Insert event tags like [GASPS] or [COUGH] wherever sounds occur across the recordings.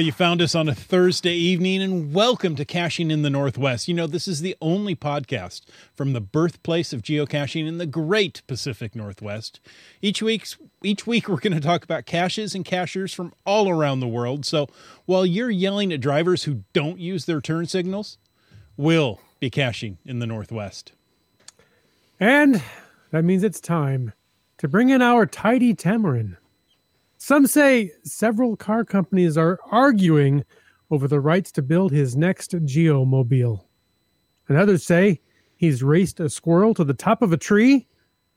You found us on a Thursday evening, and welcome to Caching in the Northwest. You know, this is the only podcast from the birthplace of geocaching in the great Pacific Northwest. Each week, each week [LAUGHS] we're going to talk about caches and cachers from all around the world. So while you're yelling at drivers who don't use their turn signals, we'll be caching in the Northwest. And that means it's time to bring in our tidy tamarin. Some say several car companies are arguing over the rights to build his next geomobile. And others say he's raced a squirrel to the top of a tree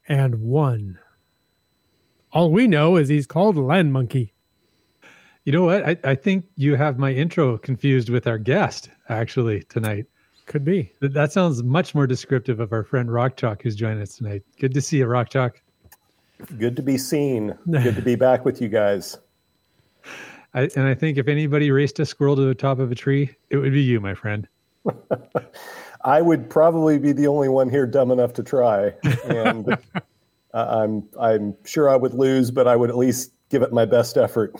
and won. All we know is he's called land monkey. You know what? I, I think you have my intro confused with our guest, actually, tonight. Could be. That, that sounds much more descriptive of our friend Rock Chalk who's joining us tonight. Good to see you, Rock Chalk. Good to be seen. Good to be [LAUGHS] back with you guys. I, and I think if anybody raced a squirrel to the top of a tree, it would be you, my friend. [LAUGHS] I would probably be the only one here dumb enough to try, and [LAUGHS] uh, I'm I'm sure I would lose, but I would at least give it my best effort.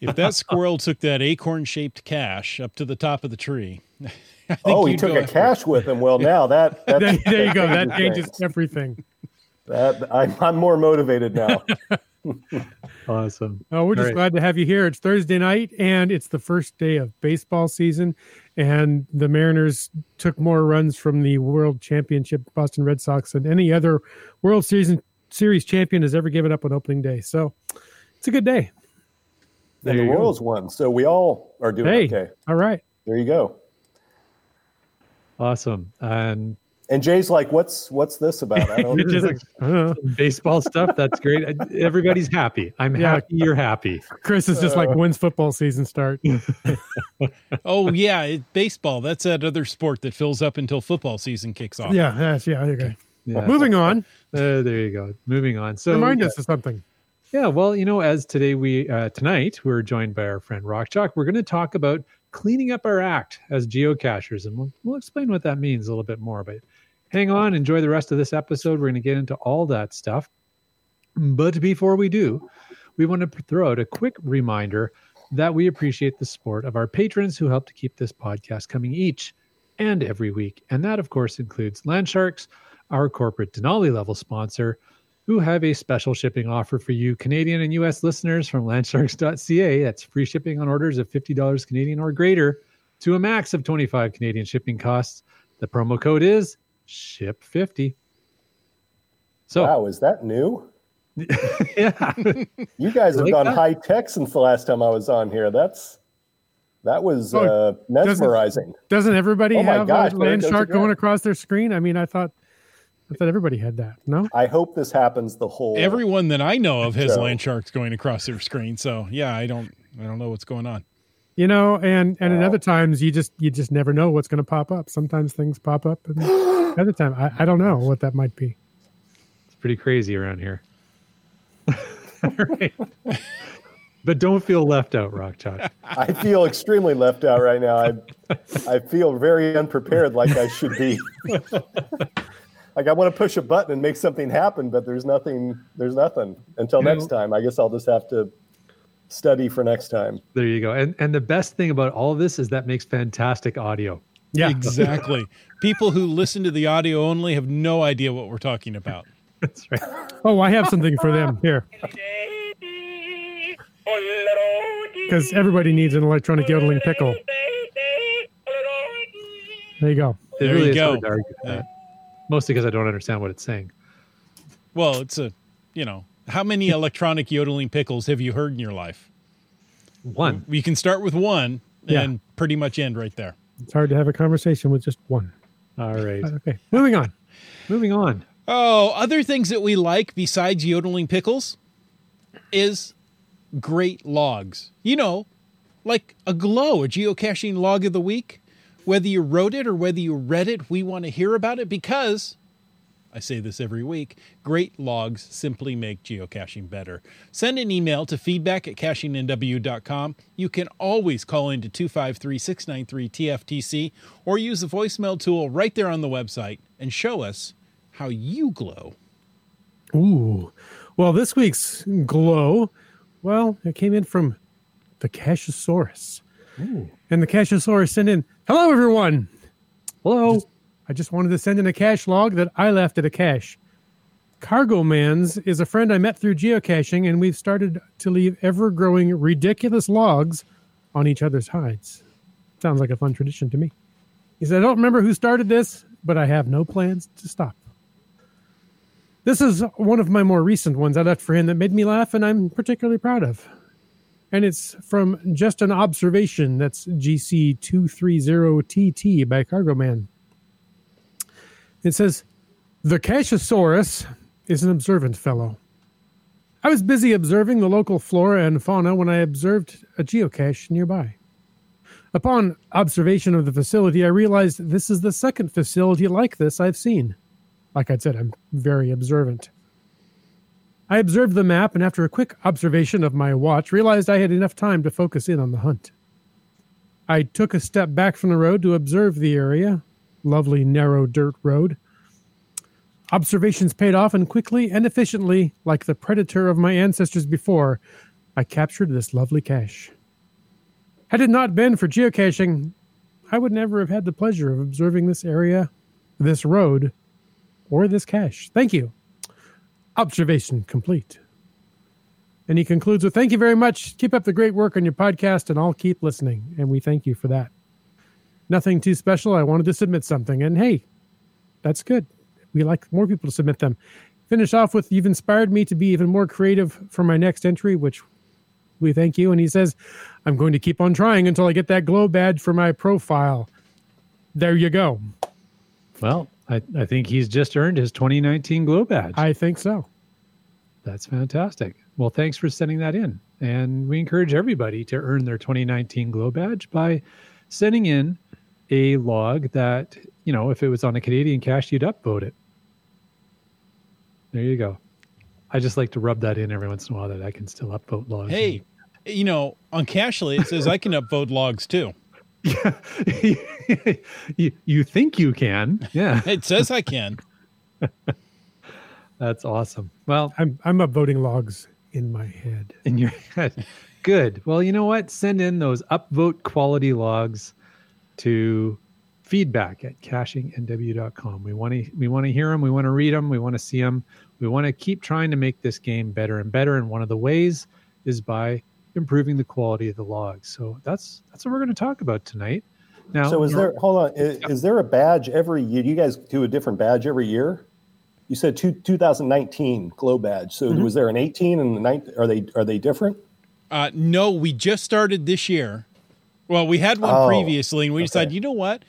if that squirrel took that acorn-shaped cache up to the top of the tree, oh, he took a cache with him. Well, now that there, there you go. That changes everything. That I'm, I'm more motivated now. [LAUGHS] awesome. Oh, we're just right. glad to have you here. It's Thursday night, and it's the first day of baseball season. And the Mariners took more runs from the World Championship Boston Red Sox than any other World Series Series champion has ever given up on opening day. So it's a good day. And the Royals won, so we all are doing hey, okay. All right, there you go. Awesome. And and Jay's like, "What's what's this about?" I don't [LAUGHS] just like, [LAUGHS] uh, baseball stuff. That's great. Everybody's happy. I'm yeah. happy. You're happy. Chris is just uh, like, "When's football season start?" [LAUGHS] oh yeah, it, baseball. That's that other sport that fills up until football season kicks off. Yeah, that's yeah. Okay. Yeah. Moving on. Uh, there you go. Moving on. So remind yeah. us of something. Yeah, well, you know, as today we uh, tonight we're joined by our friend Rock Chalk. We're going to talk about cleaning up our act as geocachers, and we'll, we'll explain what that means a little bit more. But hang on, enjoy the rest of this episode. We're going to get into all that stuff. But before we do, we want to throw out a quick reminder that we appreciate the support of our patrons who help to keep this podcast coming each and every week. And that, of course, includes Landsharks, our corporate Denali level sponsor, who have a special shipping offer for you, Canadian and US listeners from landsharks.ca. That's free shipping on orders of $50 Canadian or greater to a max of 25 Canadian shipping costs. The promo code is ship 50 so wow is that new? [LAUGHS] Yeah. You guys have like gone that? high tech since the last time i was on here. That's that was oh, uh, mesmerizing. doesn't, doesn't everybody oh have gosh, a land shark going across their screen? I mean i thought I thought everybody had that. No. I hope this happens the whole. Everyone that I know of has land sharks going across their screen. So yeah, I don't. I don't know what's going on you know and and wow. at other times you just you just never know what's going to pop up sometimes things pop up and [GASPS] other time I, I don't know what that might be it's pretty crazy around here [LAUGHS] right. but don't feel left out rock chalk i feel extremely left out right now i i feel very unprepared like i should be [LAUGHS] like i want to push a button and make something happen but there's nothing there's nothing until you next know, time i guess i'll just have to study for next time. There you go. And and the best thing about all of this is that makes fantastic audio. Yeah, exactly. People who listen to the audio only have no idea what we're talking about. [LAUGHS] That's right. Oh, I have something for them here. Because [LAUGHS] everybody needs an electronic yodeling pickle. There you go. It there you go. Yeah. Mostly because I don't understand what it's saying. Well, it's a, you know, how many [LAUGHS] electronic yodeling pickles have you heard in your life? One. We can start with one and pretty much end right there. It's hard to have a conversation with just one. All right. [LAUGHS] Okay. Moving on. Moving on. Oh, other things that we like besides yodeling pickles is great logs. You know, like a glow, a geocaching log of the week. Whether you wrote it or whether you read it, we want to hear about it because I say this every week. Great logs simply make geocaching better. Send an email to feedback at cachingnw.com. You can always call into 253 693 TFTC or use the voicemail tool right there on the website and show us how you glow. Ooh. Well, this week's glow, well, it came in from the Cachesaurus. And the Cachesaurus sent in, Hello, everyone. Hello. I just wanted to send in a cache log that I left at a cache. Cargo Mans is a friend I met through geocaching, and we've started to leave ever growing ridiculous logs on each other's hides. Sounds like a fun tradition to me. He said, I don't remember who started this, but I have no plans to stop. This is one of my more recent ones I left for him that made me laugh, and I'm particularly proud of. And it's from Just an Observation. That's GC230TT by Cargo Man. It says, The Cachesaurus is an observant fellow. I was busy observing the local flora and fauna when I observed a geocache nearby. Upon observation of the facility, I realized this is the second facility like this I've seen. Like I said, I'm very observant. I observed the map and, after a quick observation of my watch, realized I had enough time to focus in on the hunt. I took a step back from the road to observe the area. Lovely, narrow dirt road. Observations paid off, and quickly and efficiently, like the predator of my ancestors before, I captured this lovely cache. Had it not been for geocaching, I would never have had the pleasure of observing this area, this road, or this cache. Thank you. Observation complete. And he concludes with Thank you very much. Keep up the great work on your podcast, and I'll keep listening. And we thank you for that. Nothing too special. I wanted to submit something. And hey, that's good. We like more people to submit them. Finish off with You've inspired me to be even more creative for my next entry, which we thank you. And he says, I'm going to keep on trying until I get that glow badge for my profile. There you go. Well, I, I think he's just earned his 2019 Glow badge. I think so. That's fantastic. Well, thanks for sending that in. And we encourage everybody to earn their 2019 Glow badge by sending in a log that, you know, if it was on a Canadian cache, you'd upvote it. There you go. I just like to rub that in every once in a while that I can still upvote logs. Hey, you know, on Cachly it says I can upvote logs too. [LAUGHS] you, you think you can. Yeah. [LAUGHS] It says I can. [LAUGHS] That's awesome. Well, I'm I'm upvoting logs in my head. in your head. Good. Well, you know what? Send in those upvote quality logs to feedback at cachingNW.com. We want to we want to hear them. We want to read them. We want to see them. We want to keep trying to make this game better and better. And one of the ways is by improving the quality of the logs. So that's that's what we're going to talk about tonight. Now, So is there? Hold on. Is, is there a badge every year? You guys do a different badge every year. You said two, 2019 glow badge. So was there an 18 and the 19? Are they are they different? Uh, no, we just started this year. Well, we had one Oh, previously, and we decided, you know what?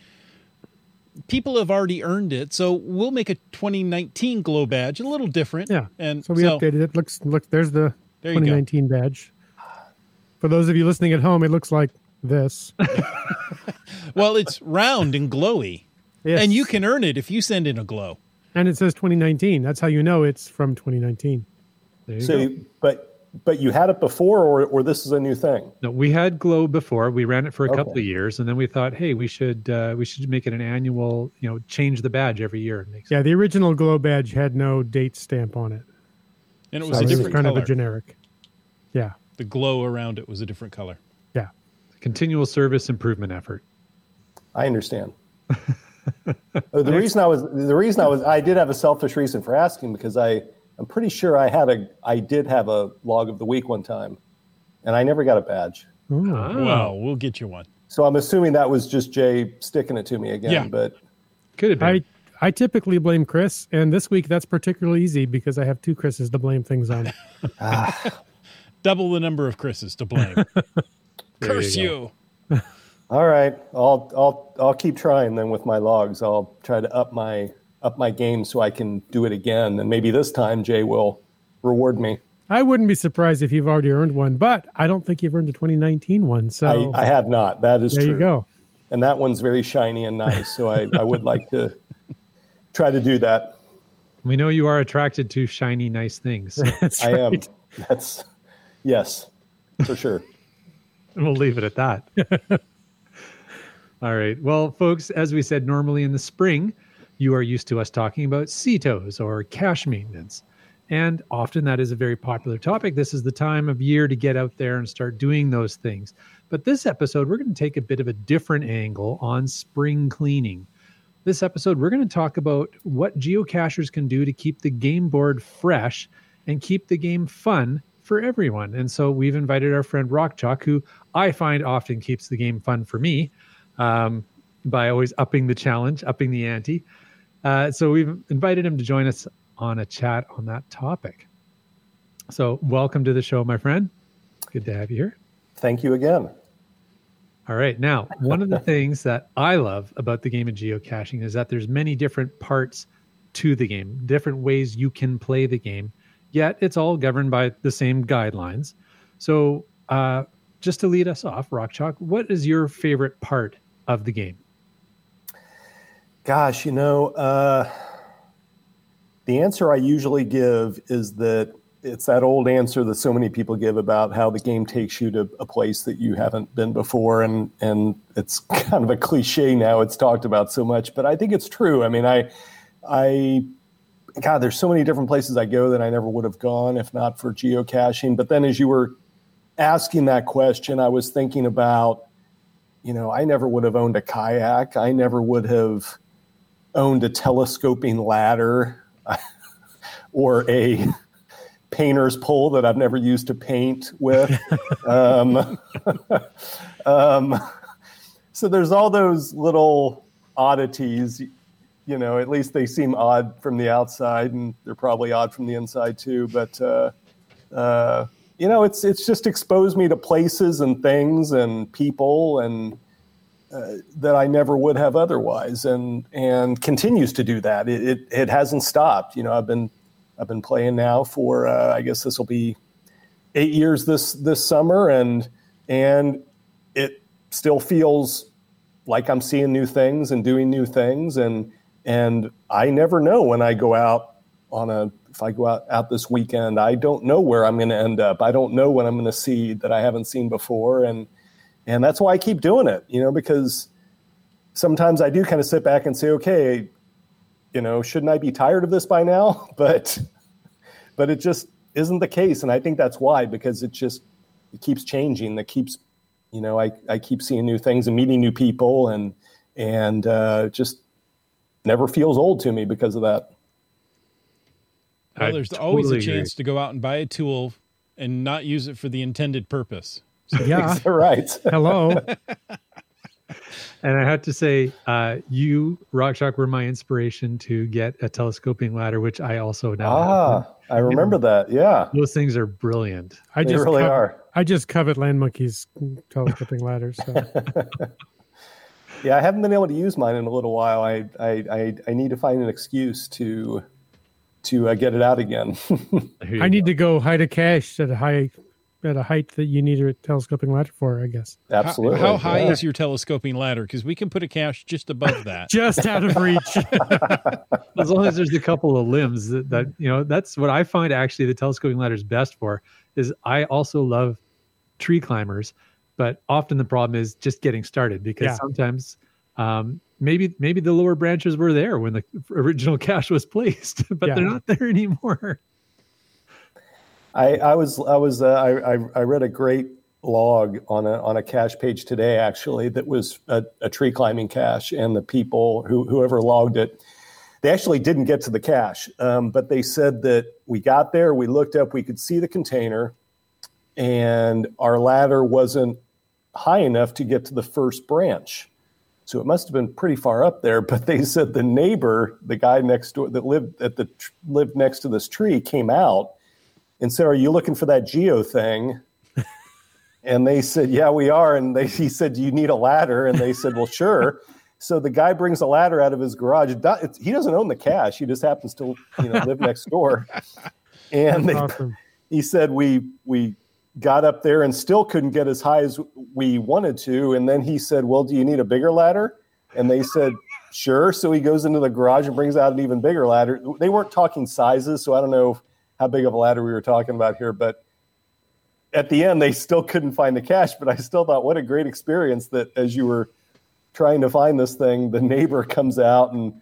People have already earned it, so we'll make a 2019 glow badge a little different. Yeah. and So we updated it. Looks look there's the There you go. 2019 badge. For those of you listening at home, it looks like this. [LAUGHS] Well, it's round and glowy, Yes. and you can earn it if you send in a glow. and it says 2019. That's how you know it's from 2019. there you So, go. you- but but you had it before, or or this is a new thing. No, we had Glow before. We ran it for a couple of years, and then we thought, hey, we should uh, we should make it an annual. You know, change the badge every year. It makes Yeah, the original glow badge had no date stamp on it. And it So was a it was kind color. of a generic. Yeah. The glow around it was a different color. Yeah. continual service improvement effort. I understand. [LAUGHS] The reason I was the reason I was I did have a selfish reason for asking because I I'm pretty sure I had a I did have a log of the week one time, and I never got a badge. Oh. Ah. Well, we'll get you one. So I'm assuming that was just Jay sticking it to me again. Yeah. But Could have been. I I typically blame Chris, and this week that's particularly easy because I have two Chris's to blame things on. [LAUGHS] Ah. Double the number of Chris's to blame. [LAUGHS] Curse you you. [LAUGHS] all right, I'll I'll I'll keep trying then with my logs. I'll try to up my up my game so I can do it again, and maybe this time Jay will reward me. I wouldn't be surprised if you've already earned one, but I don't think you've earned a 2019 one. So I, I have not. That is there true. you go. and that one's very shiny and nice. So I, I would like to [LAUGHS] try to do that. we know you are attracted to shiny, nice things. so That's I am. That's yes, for sure. And [LAUGHS] we'll leave it at that. [LAUGHS] All right. Well, folks, as we said, normally in the spring, you are used to us talking about CITOs or cache maintenance. And often that is a very popular topic. This is the time of year to get out there and start doing those things. But this episode, we're going to take a bit of a different angle on spring cleaning. This episode, we're going to talk about what geocachers can do to keep the game board fresh and keep the game fun for everyone. And so we've invited our friend Rock Chalk, who I find often keeps the game fun for me um, by always upping the challenge, upping the ante. Uh, so we've invited him to join us on a chat on that topic. So welcome to the show, my friend. Good to have you here. Thank you again. All right. Now, one of the [LAUGHS] things that I love about the game of geocaching is that there's many different parts to the game, different ways you can play the game, yet it's all governed by the same guidelines. So, uh, just to lead us off, Rock Chalk, what is your favorite part of the game? Gosh, you know, uh, the answer I usually give is that it's that old answer that so many people give about how the game takes you to a place that you haven't been before and and it's [LAUGHS] kind of a cliche now it's talked about so much but i think it's true i mean i i god there's so many different places i go that i never would have gone if not for geocaching but then as you were asking that question i was thinking about you know i never would have owned a kayak i never would have owned a telescoping ladder [LAUGHS] or a painter's pole that I've never used to paint with. [LAUGHS] um, [LAUGHS] um, so there's all those little oddities. You know, at least they seem odd from the outside, and they're probably odd from the inside too. But uh, uh, you know, it's it's just exposed me to places and things and people and. Uh, that I never would have otherwise, and and continues to do that. It, it, it hasn't stopped. You know, I've been I've been playing now for uh, I guess this will be eight years this this summer, and and it still feels like I'm seeing new things and doing new things, and and I never know when I go out on a if I go out, out this weekend, I don't know where I'm going to end up. I don't know what I'm going to see that I haven't seen before, and and that's why I keep doing it. You know, because sometimes I do kind of sit back and say, okay, you know, shouldn't I be tired of this by now? [LAUGHS] But but it just isn't the case, and I think that's why because it just it keeps changing. That keeps you know I I keep seeing new things and meeting new people and and uh, just never feels old to me because of that. Well, there's totally always a chance agree. to go out and buy a tool and not use it for the intended purpose. So. Yeah, [LAUGHS] right. [LAUGHS] Hello. [LAUGHS] And I had to say, uh, you, Rock Chalk, were my inspiration to get a telescoping ladder, which I also now ah, have. I remember you know, that. Yeah. Those things are brilliant. I they just really are. I just covet Land Monkey's telescoping ladders. So. Yeah, I haven't been able to use mine in a little while. I, I, I, I need to find an excuse to to uh, get it out again. [LAUGHS] I need go. to go hide a cache at a high at a height that you need a telescoping ladder for, I guess. Absolutely. How, how high yeah. is your telescoping ladder? Because we can put a cache just above [LAUGHS] that. just out of reach. [LAUGHS] as long as there's a couple of limbs that, that, you know, that's what I find actually the telescoping ladder is best for. Is I also love tree climbers, but often the problem is just getting started because yeah. sometimes um, maybe maybe the lower branches were there when the [LAUGHS] original cache was placed, [LAUGHS] but yeah. they're not there anymore. I, I was I was uh, I, I read a great log on a on a cache page today actually that was a, a, tree climbing cache and the people who whoever logged it they actually didn't get to the cache um, but they said that we got there we looked up we could see the container and our ladder wasn't high enough to get to the first branch so it must have been pretty far up there but they said the neighbor the guy next door that lived at the lived next to this tree came out and said, "Are you looking for that geo thing?" [LAUGHS] and they said, "Yeah, we are." And they, he said, "Do you need a ladder?" And they said, "Well, sure." [LAUGHS] So the guy brings a ladder out of his garage. He doesn't own the cache. He just happens to, you know, live next door. [LAUGHS] And they, awesome. he said we we got up there and still couldn't get as high as we wanted to. And then he said, "Well, do you need a bigger ladder?" And they said, "Sure." So he goes into the garage and brings out an even bigger ladder. They weren't talking sizes, so I don't know how big of a ladder we were talking about here, but at the end they still couldn't find the cache. But I still thought, what a great experience that as you were trying to find this thing, the neighbor comes out and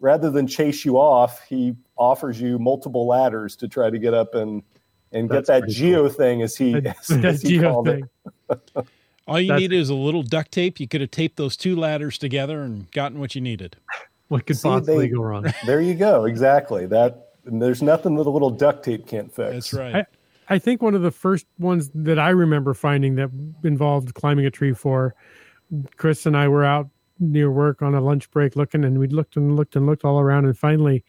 rather than chase you off, he offers you multiple ladders to try to get up and and That's get that pretty geo thing as he as, that [LAUGHS] as he geo called thing. it. [LAUGHS] All you That's- needed is a little duct tape. You could have taped those two ladders together and gotten what you needed. What could See, possibly they- go wrong? [LAUGHS] There you go. Exactly. That and there's nothing that a little duct tape can't fix. That's right. I- I think one of the first ones that I remember finding that involved climbing a tree for Chris and I were out near work on a lunch break looking and we looked and looked and looked all around and finally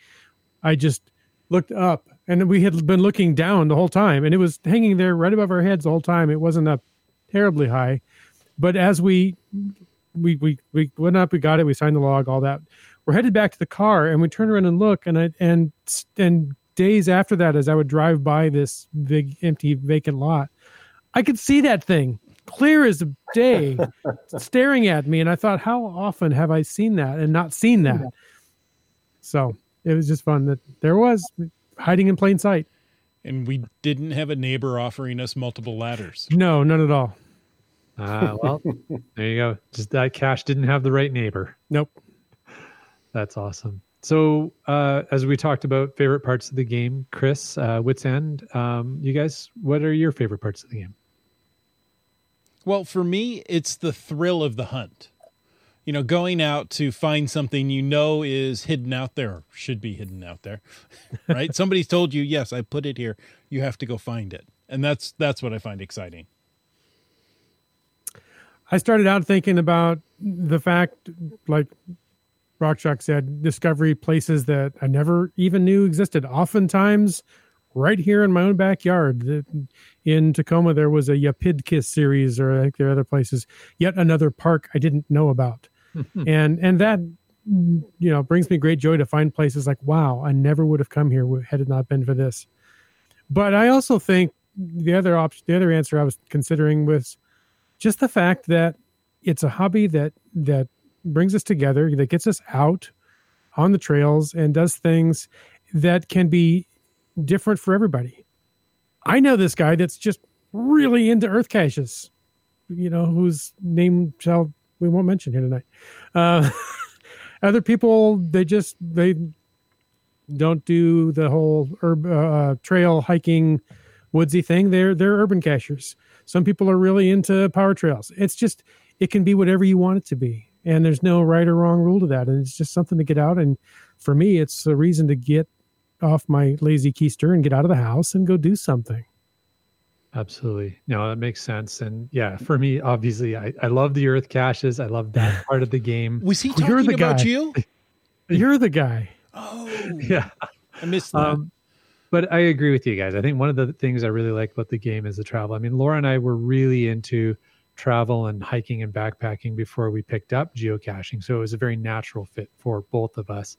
I just looked up and we had been looking down the whole time and it was hanging there right above our heads the whole time. It wasn't up terribly high. But as we we we we went up, we got it, we signed the log, all that. We're headed back to the car and we turn around and look and I and and days after that, as I would drive by this big empty vacant lot, I could see that thing clear as day [LAUGHS] staring at me. And I thought, how often have I seen that and not seen that? So it was just fun that there was hiding in plain sight. and we didn't have a neighbor offering us multiple ladders. No, none at all. Ah, well, [LAUGHS] there you go. Just that cache didn't have the right neighbor. Nope. That's awesome. So, uh, as we talked about favorite parts of the game, Chris, uh, Wits End, um, you guys, what are your favorite parts of the game? Well, for me, it's the thrill of the hunt. You know, going out to find something you know is hidden out there, or should be hidden out there, [LAUGHS] right? Somebody's told you, "Yes, I put it here." You have to go find it, and that's that's what I find exciting. I started out thinking about the fact, like Rock Chalk said, discovery places that I never even knew existed. Oftentimes, right here in my own backyard. In Tacoma, there was a Yapidkis series, or I think there are other places. Yet another park I didn't know about, [LAUGHS] and and that you know brings me great joy to find places like wow, I never would have come here had it not been for this. But I also think the other option, the other answer I was considering was just the fact that it's a hobby that that brings us together that gets us out on the trails and does things that can be different for everybody i know this guy that's just really into earth caches you know whose name shall we won't mention here tonight. Uh, [LAUGHS] other people they just they don't do the whole herb, uh, trail hiking woodsy thing. They're they're urban cachers some people are really into power trails. It's just it can be whatever you want it to be. And there's no right or wrong rule to that. And it's just something to get out. And for me it's a reason to get off my lazy keister and get out of the house and go do something Absolutely. No, that makes sense. And yeah, for me, obviously, I, I love the earth caches. I love that [LAUGHS] part of the game. Was he Oh, you're talking the about guy. you? [LAUGHS] you're the guy [LAUGHS] Oh, Yeah. I missed that. Um, but I agree with you guys. I think one of the things I really like about the game is the travel. I mean, Laura and I were really into travel and hiking and backpacking before we picked up geocaching. So it was a very natural fit for both of us.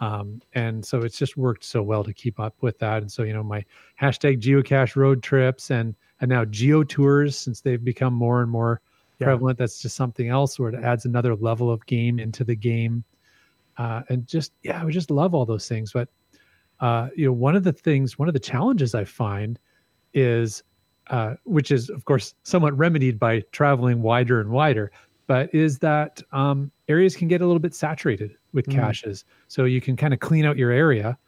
Um, and so it's just worked so well to keep up with that. And so, you know, my hashtag geocache road trips and, and now geo tours, since they've become more and more Yeah. prevalent, that's just something else where it adds another level of game into the game. Uh, and just, yeah, I would just love all those things. But uh, you know, one of the things, one of the challenges I find is, uh, which is of course somewhat remedied by traveling wider and wider, but is that um, areas can get a little bit saturated with Mm. caches. So you can kind of clean out your area,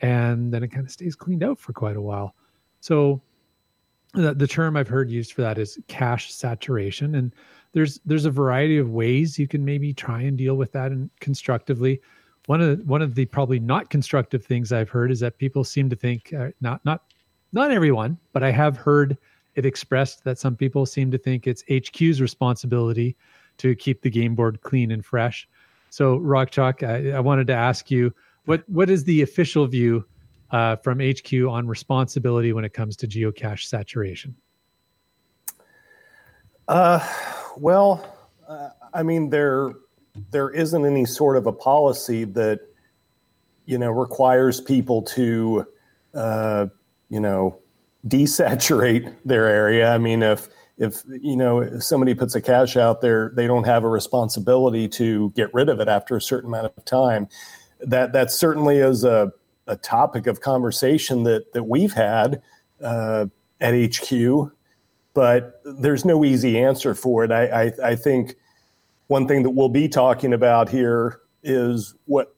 and then it kind of stays cleaned out for quite a while. So the, the term I've heard used for that is cache saturation, and there's there's a variety of ways you can maybe try and deal with that and constructively one of the, one of the probably not constructive things I've heard is that people seem to think uh, not not not everyone, but I have heard it expressed that some people seem to think it's HQ's responsibility to keep the game board clean and fresh. So Rock Chalk, I, I wanted to ask you what what is the official view uh, from HQ on responsibility when it comes to geocache saturation? Uh, well, uh, I mean, there there isn't any sort of a policy that you know requires people to uh, you know desaturate their area. I mean, if if you know somebody puts a cache out there, they don't have a responsibility to get rid of it after a certain amount of time. That that certainly is a a topic of conversation that that we've had uh, at HQ but there's no easy answer for it. I, I, I think one thing that we'll be talking about here is what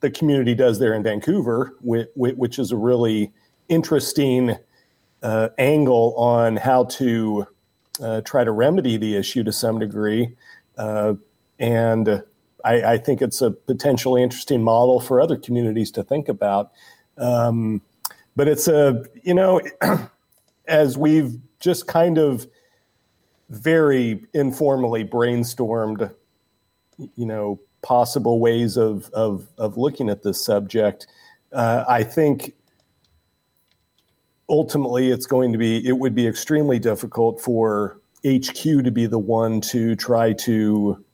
the community does there in Vancouver, which, which is a really interesting uh, angle on how to uh, try to remedy the issue to some degree. Uh, and I, I, think it's a potentially interesting model for other communities to think about. Um, but it's a, you know, [CLEARS THROAT] as we've just kind of very informally brainstormed, you know, possible ways of of, of looking at this subject. Uh, I think ultimately it's going to be it would be extremely difficult for HQ to be the one to try to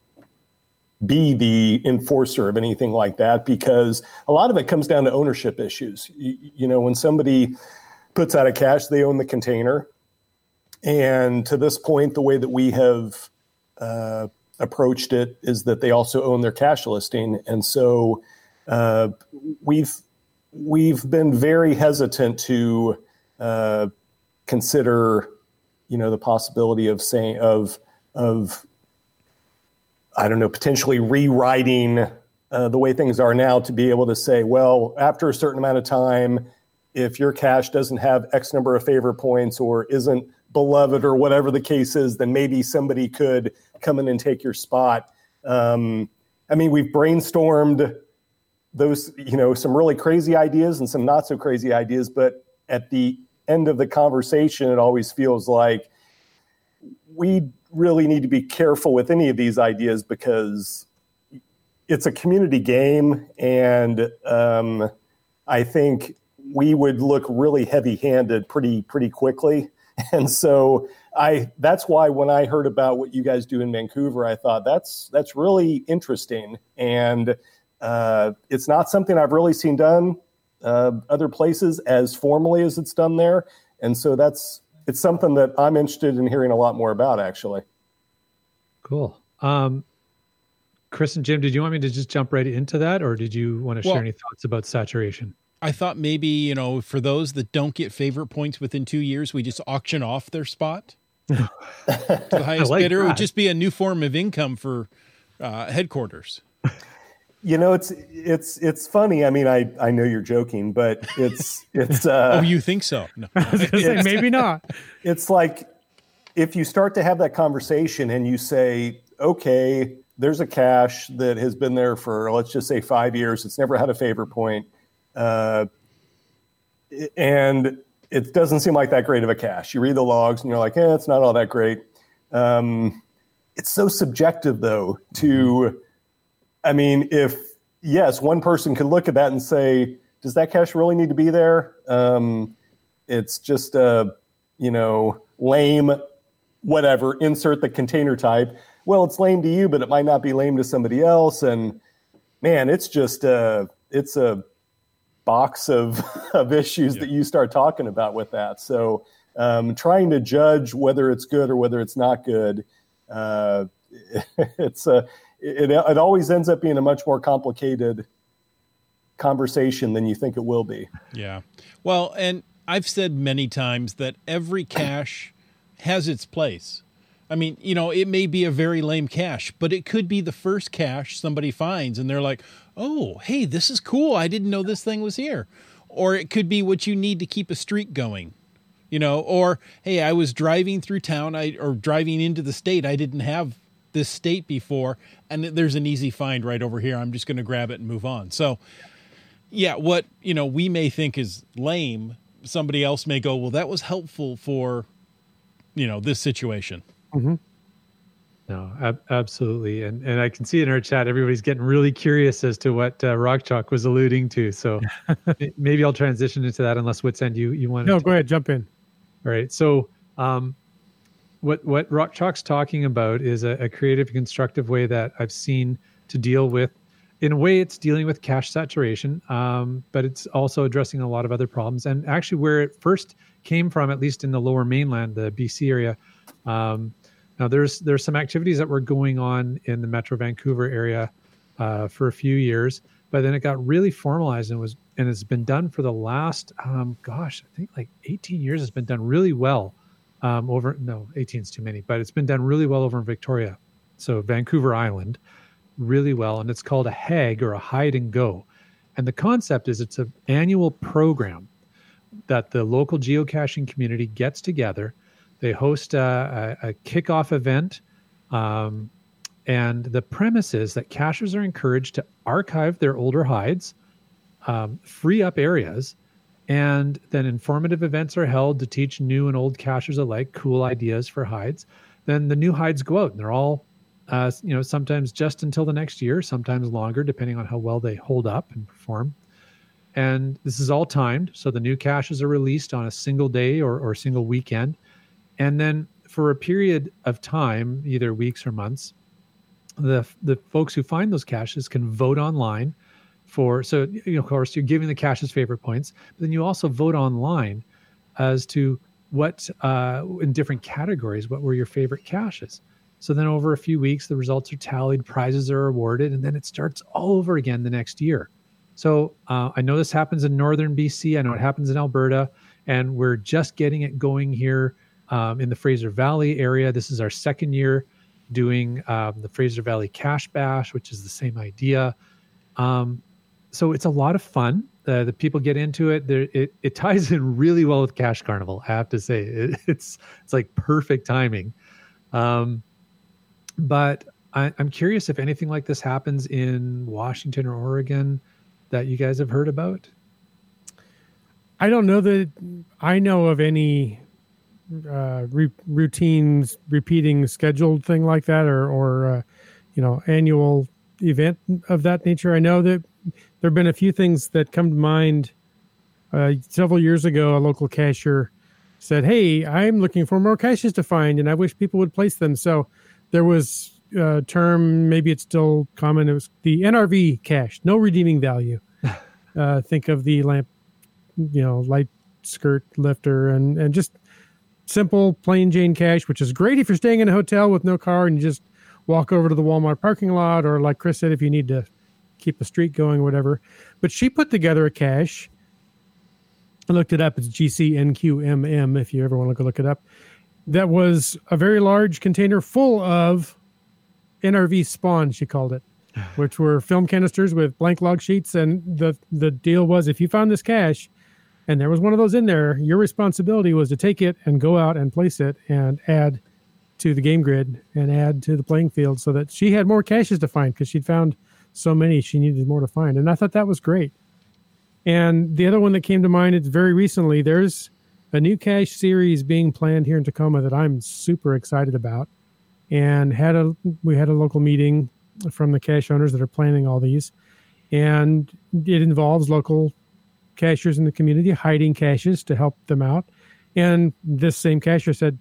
be the enforcer of anything like that because a lot of it comes down to ownership issues. You, you know, when somebody puts out a cache, they own the container. And to this point, the way that we have uh, approached it is that they also own their cache listing, and so uh, we've we've been very hesitant to uh, consider, you know, the possibility of saying of of I don't know potentially rewriting uh, the way things are now to be able to say, well, after a certain amount of time, if your cache doesn't have X number of favor points or isn't beloved or whatever the case is, then maybe somebody could come in and take your spot. Um, I mean, we've brainstormed those, you know, some really crazy ideas and some not so crazy ideas, but at the end of the conversation, it always feels like we really need to be careful with any of these ideas because it's a community game, and um, I think we would look really heavy-handed pretty pretty quickly. [LAUGHS] And so I that's why when I heard about what you guys do in Vancouver, I thought that's that's really interesting, and uh, it's not something I've really seen done uh, other places as formally as it's done there, and so that's it's something that I'm interested in hearing a lot more about. Actually, cool. Um, Chris and Jim, did you want me to just jump right into that, or did you want to well, share any thoughts about saturation? I thought maybe, you know, for those that don't get favorite points within two years, we just auction off their spot to [LAUGHS] the highest like bidder. That. It would just be a new form of income for uh, headquarters. [LAUGHS] You know, it's it's it's funny. I mean, I I know you're joking, but it's [LAUGHS] it's. Uh, oh, you think so? No, [LAUGHS] say, maybe not. It's like if you start to have that conversation and you say, okay, there's a cache that has been there for let's just say five years. It's never had a favor point, uh, and it doesn't seem like that great of a cache. You read the logs and you're like, eh, it's not all that great. Um, it's so subjective, though, to, I mean, if, yes, one person could look at that and say, does that cache really need to be there? Um, it's just a, you know, lame, whatever, insert the container type. Well, it's lame to you, but it might not be lame to somebody else. And man, it's just, a, it's a, box of, [LAUGHS] of issues yeah. that you start talking about with that. So um, trying to judge whether it's good or whether it's not good, uh, [LAUGHS] it's a, it, it always ends up being a much more complicated conversation than you think it will be. Yeah. Well, and I've said many times that every cache has its place. I mean, you know, it may be a very lame cache, but it could be the first cache somebody finds and they're like, oh, hey, this is cool. I didn't know this thing was here. Or it could be what you need to keep a streak going, you know, or hey, I was driving through town I, or driving into the state. I didn't have this state before, and there's an easy find right over here. I'm just going to grab it and move on. So, yeah, what, you know, we may think is lame, somebody else may go, well, that was helpful for, you know, this situation. Mm-hmm. No, ab- absolutely, and and I can see in our chat everybody's getting really curious as to what uh, Rock Chalk was alluding to. So [LAUGHS] maybe I'll transition into that unless Witsend you you want. No, go ahead, jump in. All right, so um, what what Rock Chalk's talking about is a, a creative, constructive way that I've seen to deal with. In a way, it's dealing with cache saturation, um, but it's also addressing a lot of other problems. And actually, where it first came from, at least in the Lower Mainland, the BC area. Um, now, there's there's some activities that were going on in the Metro Vancouver area uh, for a few years, but then it got really formalized and was and it's been done for the last um, gosh, I think like 18 years. It's been done really well um, over no 18 is too many, but it's been done really well over in Victoria, so Vancouver Island, really well, and it's called a HAG or a hide and go. And the concept is it's an annual program that the local geocaching community gets together. They host a, a, a kickoff event. Um, and the premise is that cachers are encouraged to archive their older hides, um, free up areas, and then informative events are held to teach new and old cachers alike cool ideas for hides. Then the new hides go out and they're all, uh, you know, sometimes just until the next year, sometimes longer, depending on how well they hold up and perform. And this is all timed. So the new caches are released on a single day or, or single weekend. And then for a period of time, either weeks or months, the the folks who find those caches can vote online for so you know, of course you're giving the caches favorite points but then you also vote online as to what uh, in different categories what were your favorite caches. So then over a few weeks the results are tallied prizes are awarded and then it starts all over again the next year. So uh, i know this happens in northern bc i know it happens in alberta and we're just getting it going here um, in the fraser valley area. This is our second year doing um, the Fraser Valley cache Bash, which is the same idea. Um, so it's a lot of fun. Uh, the people get into it. There, it it ties in really well with Cache Carnival. I have to say, it, [LAUGHS] it's it's like perfect timing. Um, but I, I'm curious if anything like this happens in Washington or Oregon that you guys have heard about. I don't know that I know of any uh, re- routines repeating scheduled thing like that or or uh, you know annual event of that nature i know that there have been a few things that come to mind. Uh, several years ago a local cashier said hey i'm looking for more caches to find and i wish people would place them. So there was a term maybe it's still common it was the nrv cache no redeeming value. [LAUGHS] Uh, think of the lamp you know light skirt lifter and and just simple plain Jane cache, which is great if you're staying in a hotel with no car and you just walk over to the Walmart parking lot, or like Chris said, if you need to keep a streak going or whatever. But she put together a cache. I looked it up. It's GCNQMM if you ever want to go look it up. That was a very large container full of NRV spawn, she called it, [SIGHS] which were film canisters with blank log sheets. And the, the deal was if you found this cache, and there was one of those in there, your responsibility was to take it and go out and place it and add to the game grid and add to the playing field so that she had more caches to find because she'd found so many she needed more to find. And I thought that was great. And the other one that came to mind is very recently, there's a new cache series being planned here in Tacoma that I'm super excited about. And had a we had a local meeting from the cache owners that are planning all these. And it involves local cachers in the community hiding caches to help them out. And this same cacher said,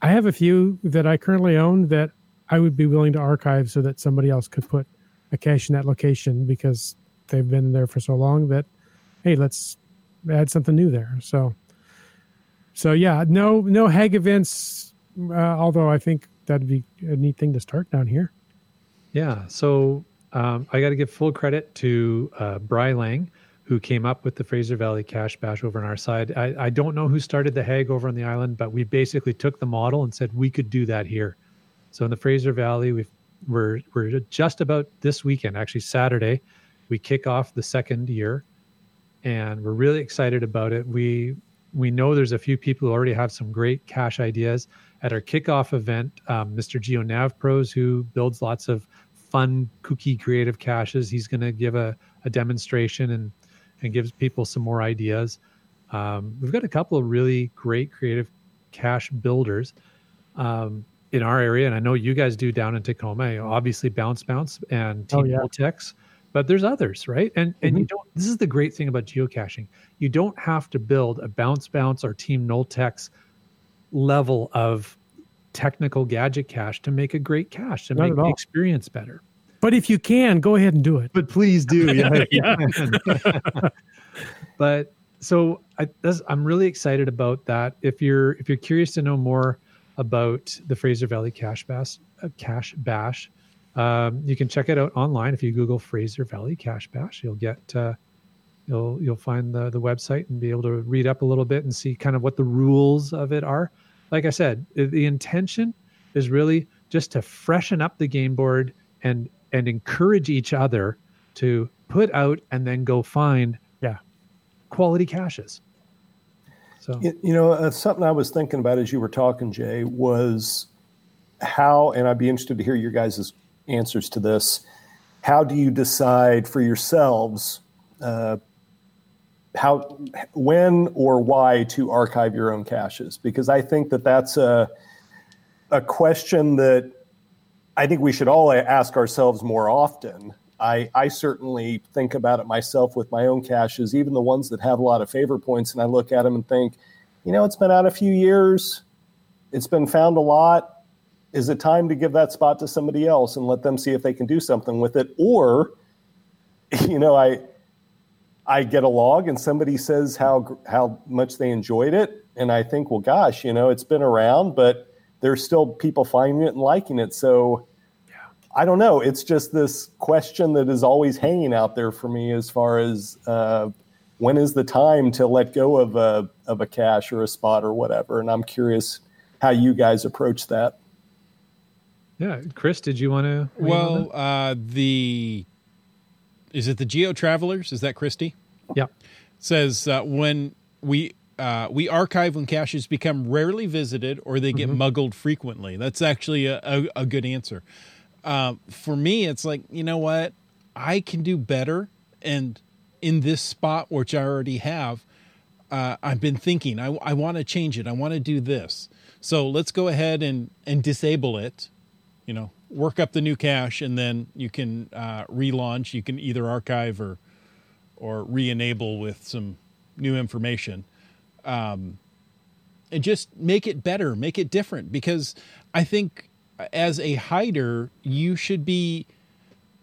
I have a few that I currently own that I would be willing to archive so that somebody else could put a cache in that location because they've been there for so long that, hey, let's add something new there. So, so yeah, no, no hag events. Uh, although I think that'd be a neat thing to start down here. Yeah. So um, I got to give full credit to uh, Bry Lang who came up with the Fraser Valley Cache Bash over on our side. I, I don't know who started the Hag over on the island, but we basically took the model and said we could do that here. So in the Fraser Valley, we've we're we're just about this weekend, actually Saturday, we kick off the second year, and we're really excited about it. We we know there's a few people who already have some great cache ideas at our kickoff event. Um, Mr. Geo Nav Pros, who builds lots of fun, kooky, creative caches, he's going to give a, a demonstration and and gives people some more ideas. Um, we've got a couple of really great creative cache builders um, in our area, and I know you guys do down in Tacoma. Obviously, Bounce Bounce and Team oh, yeah. but there's others, right? And and mm-hmm. you don't. This is the great thing about geocaching. You don't have to build a Bounce Bounce or Team Noltex level of technical gadget cache to make a great cache to Not make the experience better. But if you can, go ahead and do it. But please do. Yeah. [LAUGHS] yeah. [LAUGHS] but so I I, am really excited about that. If you're if you're curious to know more about the Fraser Valley Cash Bash, uh, Cache Bash, um, you can check it out online. If you Google Fraser Valley Cache Bash, you'll get uh, you'll you'll find the the website and be able to read up a little bit and see kind of what the rules of it are. Like I said, the intention is really just to freshen up the game board and and encourage each other to put out and then go find Yeah. quality caches. So You, you know, uh, something I was thinking about as you were talking, Jay, was how, and I'd be interested to hear your guys' answers to this. How do you decide for yourselves uh, how, when, or why to archive your own caches? Because I think that that's a a question that I think we should all ask ourselves more often. I, I certainly think about it myself with my own caches, even the ones that have a lot of favor points, and I look at them and think, you know, it's been out a few years, it's been found a lot. Is it time to give that spot to somebody else and let them see if they can do something with it? Or, [LAUGHS] you know, I I get a log and somebody says how how much they enjoyed it, and I think, well, gosh, you know, it's been around, but there's still people finding it and liking it. So I don't know. It's just this question that is always hanging out there for me as far as uh, when is the time to let go of a of a cache or a spot or whatever. And I'm curious how you guys approach that. yeah, Chris, did you want to? Well, uh, the is it the Geo Travelers? Is that Christy? yeah, says uh, when we uh, we archive when caches become rarely visited or they get muggled frequently. That's actually a, a, a good answer. Um, for me, it's like you know what I can do better, and in this spot which I already have, uh, I've been thinking I, I want to change it. I want to do this. So let's go ahead and and disable it. You know, work up the new cache, and then you can uh, relaunch. You can either archive or or re-enable with some new information um, and just make it better make it different because i think as a hider you should be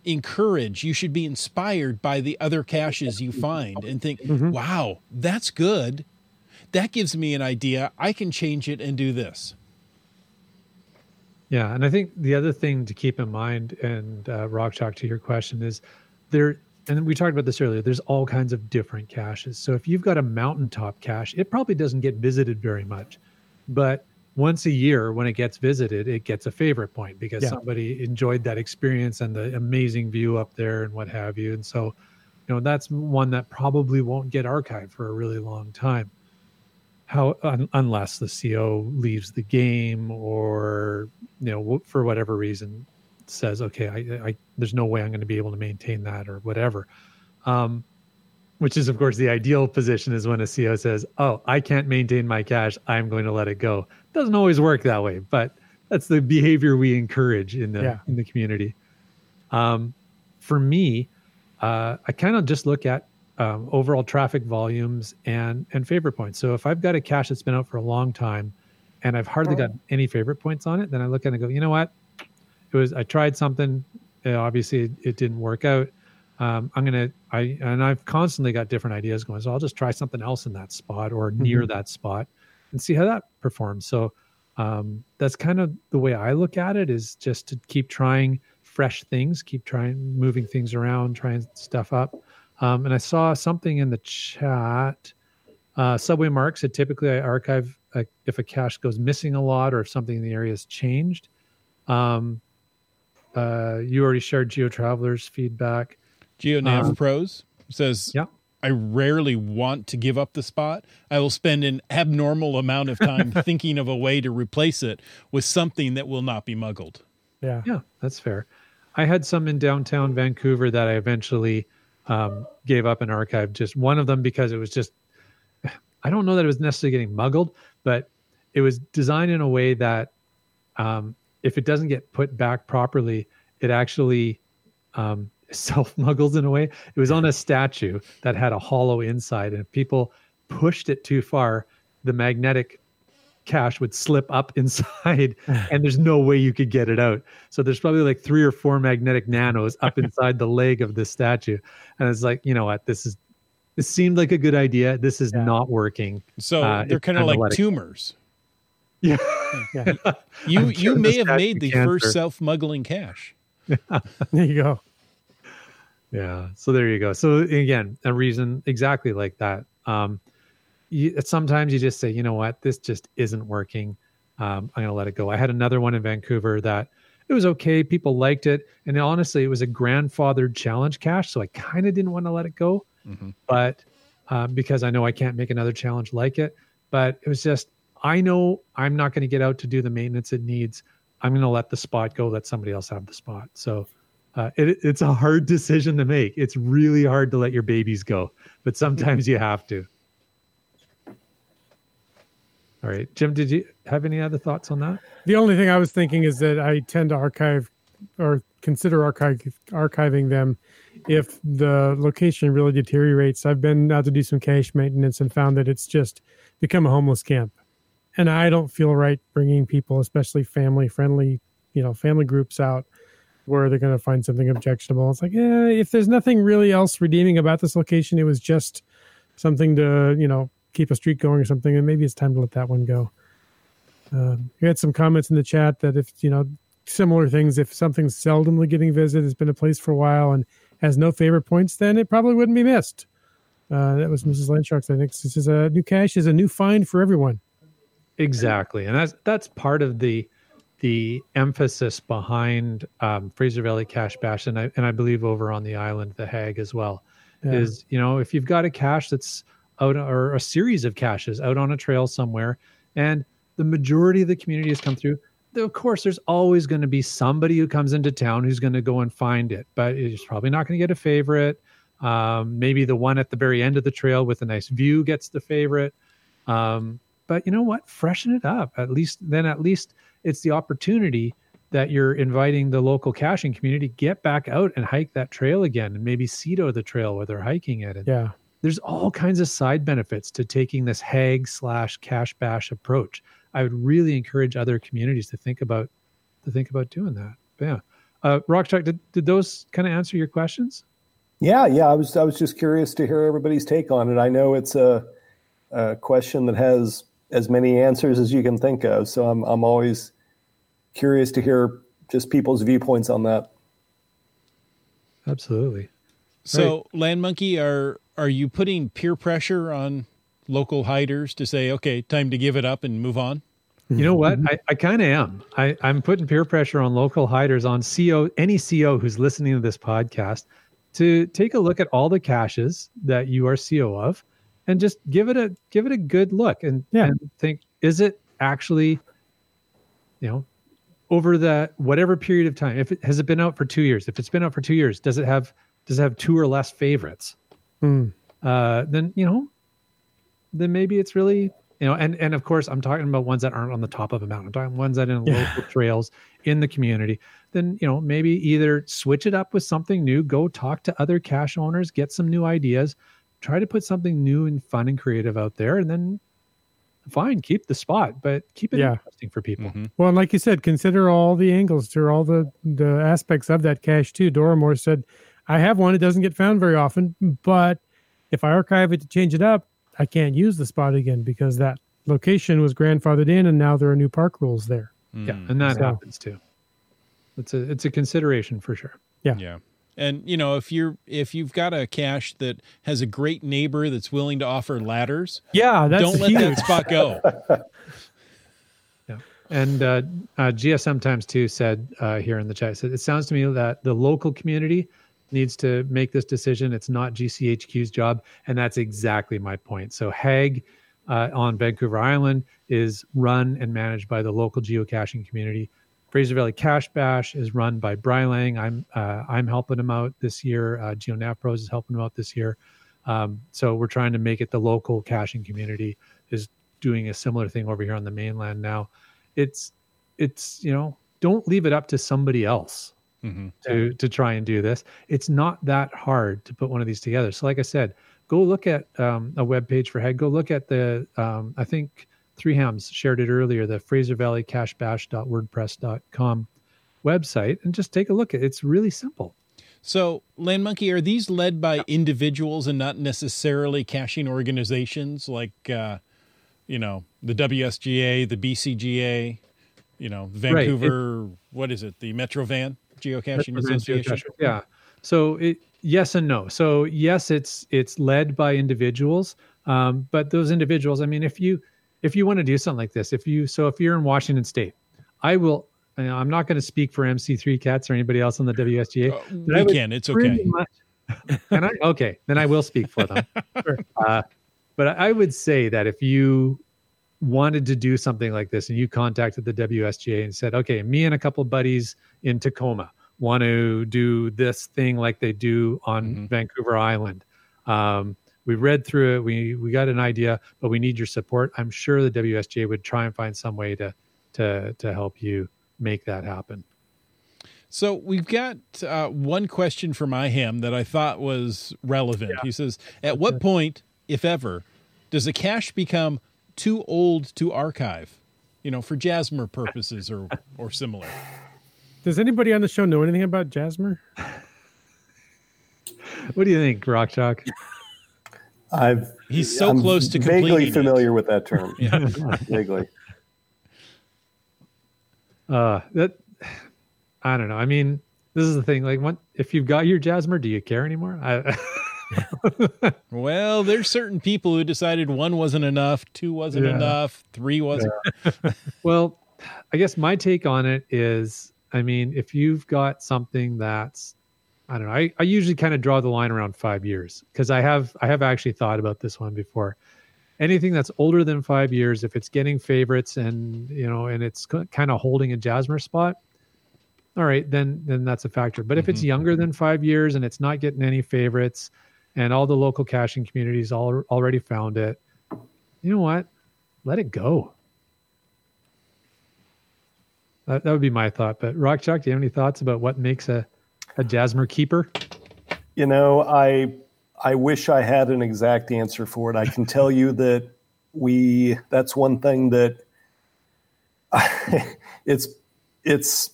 encouraged you should be inspired by the other caches you find and think wow that's good that gives me an idea i can change it and do this Yeah, and I think the other thing to keep in mind, and uh, Rock Chalk, to your question, is there. And we talked about this earlier. There's all kinds of different caches. So if you've got a mountaintop cache, it probably doesn't get visited very much, but once a year when it gets visited, it gets a favorite point because Yeah. somebody enjoyed that experience and the amazing view up there and what have you. And so, you know, that's one that probably won't get archived for a really long time how un, unless the CO leaves the game or you know for whatever reason says okay I, I there's no way I'm going to be able to maintain that or whatever um which is of course the ideal position is when a CEO says oh I can't maintain my cache. I'm going to let it go doesn't always work that way but that's the behavior we encourage in the Yeah. in the community um for me uh I kind of just look at um, overall traffic volumes and and favorite points. So if I've got a cache that's been out for a long time, and I've hardly got any favorite points on it, then I look at it and go, you know what? It was I tried something. uh, obviously, it, it didn't work out. Um, I'm gonna I and I've constantly got different ideas going. So I'll just try something else in that spot or near that spot and see how that performs. So um, that's kind of the way I look at it. Is just to keep trying fresh things, keep trying moving things around, trying stuff up. Um, and I saw something in the chat. Uh, Subway Mark said typically I archive uh, if a cache goes missing a lot or if something in the area has changed. Um, uh, you already shared Geo Travelers feedback. GeoNav Um, Pros says, Yeah. I rarely want to give up the spot. I will spend an abnormal amount of time [LAUGHS] thinking of a way to replace it with something that will not be muggled. Yeah. Yeah, that's fair. I had some in downtown Vancouver that I eventually um, gave up and archived. Just one of them because it was just, I don't know that it was necessarily getting muggled, but it was designed in a way that um, if it doesn't get put back properly, it actually um, self [LAUGHS] muggles in a way. It was on a statue that had a hollow inside, and if people pushed it too far, the magnetic cache would slip up [LAUGHS] inside and there's no way you could get it out. So there's probably like three or four magnetic nanos up [LAUGHS] inside the leg of the statue. And it's like, you know what, this is this seemed like a good idea. This is Yeah. not working. So Uh, they're kind of like let it tumors. Yeah. Yeah. You I'm you may have made the cancer. first self muggling cache. There you go. Yeah. So there you go. So again, a reason exactly like that. Um, you, sometimes you just say, you know what, this just isn't working. Um, I'm going to let it go. I had another one in Vancouver that it was okay. People liked it, and honestly, it was a grandfathered challenge cache. so I kind of didn't want to let it go, Mm-hmm. but um, because I know I can't make another challenge like it. But it was just I know I'm not going to get out to do the maintenance it needs. I'm going to let the spot go. Let somebody else have the spot. So. Uh, it, it's a hard decision to make. It's really hard to let your babies go, but [LAUGHS] sometimes you have to. All right, Jim, did you have any other thoughts on that? The only thing I was thinking is that I tend to archive or consider archive, archiving them if the location really deteriorates. I've been out to do some cache maintenance and found that it's just become a homeless camp. And I don't feel right bringing people, especially family friendly, you know, family groups out where they're going to find something objectionable. It's like, yeah, if there's nothing really else redeeming about this location, it was just something to, you know, keep a streak going or something, and maybe it's time to let that one go. Um, we had some comments in the chat that if you know similar things, if something's seldomly getting visited, has been a place for a while, and has no favorite points, then it probably wouldn't be missed. Uh, that was Mrs. Landsharks. I think this is a new cache is a new find for everyone. Exactly, and that's that's part of the the emphasis behind um, Fraser Valley Cache Bash, and I and I believe over on the island, the Hag as well, Yeah. is you know if you've got a cache that's out or a series of caches out on a trail somewhere, and the majority of the community has come through. Of course, there's always going to be somebody who comes into town who's going to go and find it, but it's probably not going to get a favorite. Um, maybe the one at the very end of the trail with a nice view gets the favorite. Um, but you know what? Freshen it up. At least then, at least it's the opportunity that you're inviting the local caching community get back out and hike that trail again, and maybe CITO the trail where they're hiking it. And Yeah, there's all kinds of side benefits to taking this hag slash cache bash approach. I would really encourage other communities to think about to think about doing that. But yeah, uh, Rock Chalk, did did those kind of answer your questions? Yeah, yeah. I was I was just curious to hear everybody's take on it. I know it's a, a question that has as many answers as you can think of, so I'm I'm always curious to hear just people's viewpoints on that. Absolutely. So, Land Monkey, are are you putting peer pressure on local hiders to say, okay, time to give it up and move on? You know what? I, I kind of am. I, I'm putting peer pressure on local hiders, on CO, any CO who's listening to this podcast, to take a look at all the caches that you are CO of, and just give it a give it a good look and, Yeah. and think: is it actually, you know, over the whatever period of time? If it has it been out for two years? If it's been out for two years, does it have does it have two or less favorites? Hmm. Uh, then you know, then maybe it's really you know and and of course i'm talking about ones that aren't on the top of a mountain i'm talking ones that are in local [LAUGHS] trails in the community then you know maybe either switch it up with something new go talk to other cache owners get some new ideas try to put something new and fun and creative out there and then fine keep the spot but keep it Yeah. interesting for people Mhm. Well, and like you said, consider all the angles to all the the aspects of that cache too. Dora Moore said, "I have one. It doesn't get found very often, but if I archive it to change it up, I can't use the spot again because that location was grandfathered in, and now there are new park rules there." yeah and that So- happens too it's a it's a consideration for sure Yeah. Yeah. And you know, if you're if you've got a cache that has a great neighbor that's willing to offer ladders, Yeah, that's don't let huge. that spot go. [LAUGHS] Yeah. And uh, uh, GSM Times 2 said uh, here in the chat, said, it sounds to me that the local community needs to make this decision. It's not GCHQ's job. And that's exactly my point. So HAG uh, on Vancouver Island is run and managed by the local geocaching community. Fraser Valley Cache Bash is run by Brylang. I'm uh, I'm helping him out this year. Uh, GeoNavPros is helping him out this year. Um, so we're trying to make it the local caching community is doing a similar thing over here on the mainland now. It's it's you know don't leave it up to somebody else Mhm. to to try and do this. It's not that hard to put one of these together. So like I said, go look at um, a web page for head. Go look at the um, I think Three Hams shared it earlier, the Fraser Valley Cashbash.wordpress.com website, and just take a look at it. It's really simple. So, Land Monkey, are these led by individuals and not necessarily caching organizations like, uh, you know, the WSGA, the BCGA, you know, Vancouver, what is it, the Metrovan Geocaching Association? Yeah. So it yes and no. So yes, it's it's led by individuals, um, but those individuals. I mean, if you if you want to do something like this, if you so if you're in Washington State, I will I'm not going to speak for MC3 Cats or anybody else on the WSGA. Uh, I we can. It's okay. much- Can I? Okay, then I will speak for them. [LAUGHS] uh, but I would say that if you wanted to do something like this and you contacted the WSGA and said, okay, me and a couple buddies in Tacoma want to do this thing like they do on Mhm. Vancouver Island. Um, we read through it. We we got an idea, but we need your support. I'm sure the WSJ would try and find some way to to to help you make that happen. So we've got uh, one question from IHAM that I thought was relevant. He says, "At what point, if ever, does a cache become too old to archive? You know, for Jasmer purposes or or similar." Does anybody on the show know anything about Jasmer? What do you think, Rock Chalk? I've He's so I'm close to vaguely completing. it. familiar with that term. [LAUGHS] Yeah. [LAUGHS] vaguely. Uh, that I don't know. I mean, this is the thing. Like, what if you've got your Jasmer? Do you care anymore? I, [LAUGHS] Well, there's certain people who decided one wasn't enough, two wasn't Yeah. enough, three wasn't. well, I guess my take on it is, I mean, if you've got something that's, I don't know. I, I usually kind of draw the line around five years because I have I have actually thought about this one before. Anything that's older than five years, if it's getting favorites and you know, and it's kind of holding a Jasmer spot, all right, then then that's a factor. But if it's Mhm. younger than five years and it's not getting any favorites, and all the local caching communities all already found it, you know what? Let it go. That, that would be my thought. But Rock Chalk, do you have any thoughts about what makes a a Jasmer keeper? You know, I I wish I had an exact answer for it. I can tell you [LAUGHS] that we that's one thing that [LAUGHS] it's it's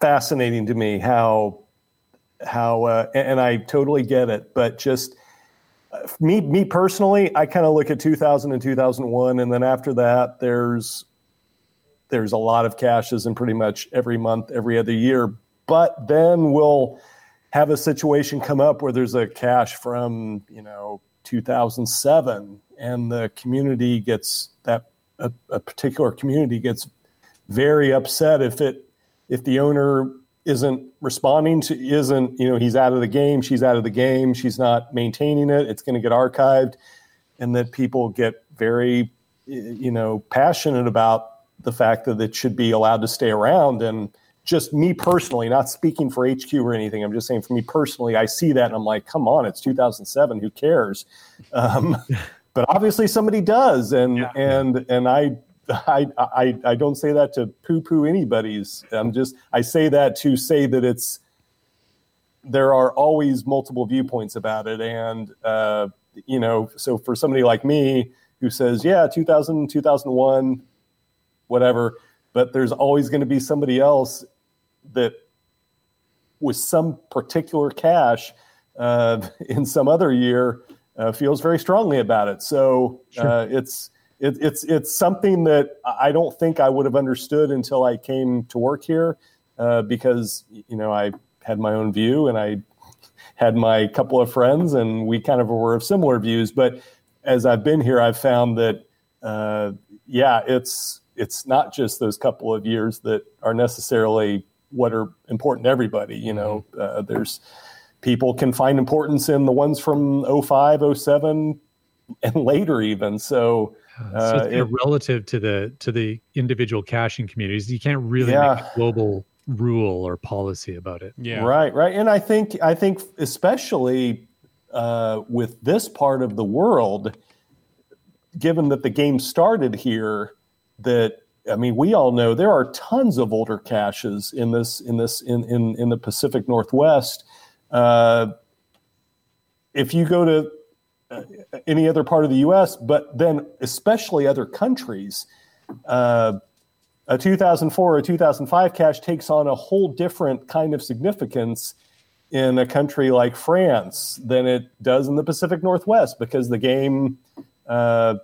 fascinating to me how how uh, and and I totally get it, but just uh, me me personally, I kind of look at 2000 and 2001, and then after that, there's there's a lot of caches in pretty much every month, every other year. But then we'll have a situation come up where there's a cache from you know 2007, and the community gets that a, a particular community gets very upset if it if the owner isn't responding to isn't you know he's out of the game she's out of the game she's not maintaining it it's going to get archived and that people get very you know passionate about the fact that it should be allowed to stay around and just me personally not speaking for hq or anything i'm just saying for me personally i see that and i'm like come on it's 2007 who cares um, [LAUGHS] but obviously somebody does and Yeah. and and i I, I I don't say that to poo poo anybody's. I'm just I say that to say that it's there are always multiple viewpoints about it, and uh, you know, so for somebody like me who says, yeah, 2000, 2001, whatever, but there's always going to be somebody else that with some particular cache uh, [LAUGHS] in some other year uh, feels very strongly about it. So uh, it's it, it's it's something that I don't think I would have understood until I came to work here, uh, because you know I had my own view and I had my couple of friends and we kind of were of similar views. But as I've been here, I've found that uh, yeah, it's it's not just those couple of years that are necessarily what are important to everybody. You know, uh, there's people can find importance in the ones from 05, 07, and later even. So so Uh, it's it- relative to the to the individual caching communities. You can't really Yeah. make a global rule or policy about it. Yeah. Right, right, and I think I think especially uh, with this part of the world, given that the game started here, that I mean, we all know there are tons of older caches in this in this in in, in the Pacific Northwest. Uh, if you go to uh, any other part of the U.S., but then especially other countries. Uh, a 2004 or 2005 cache takes on a whole different kind of significance in a country like France than it does in the Pacific Northwest because the game uh,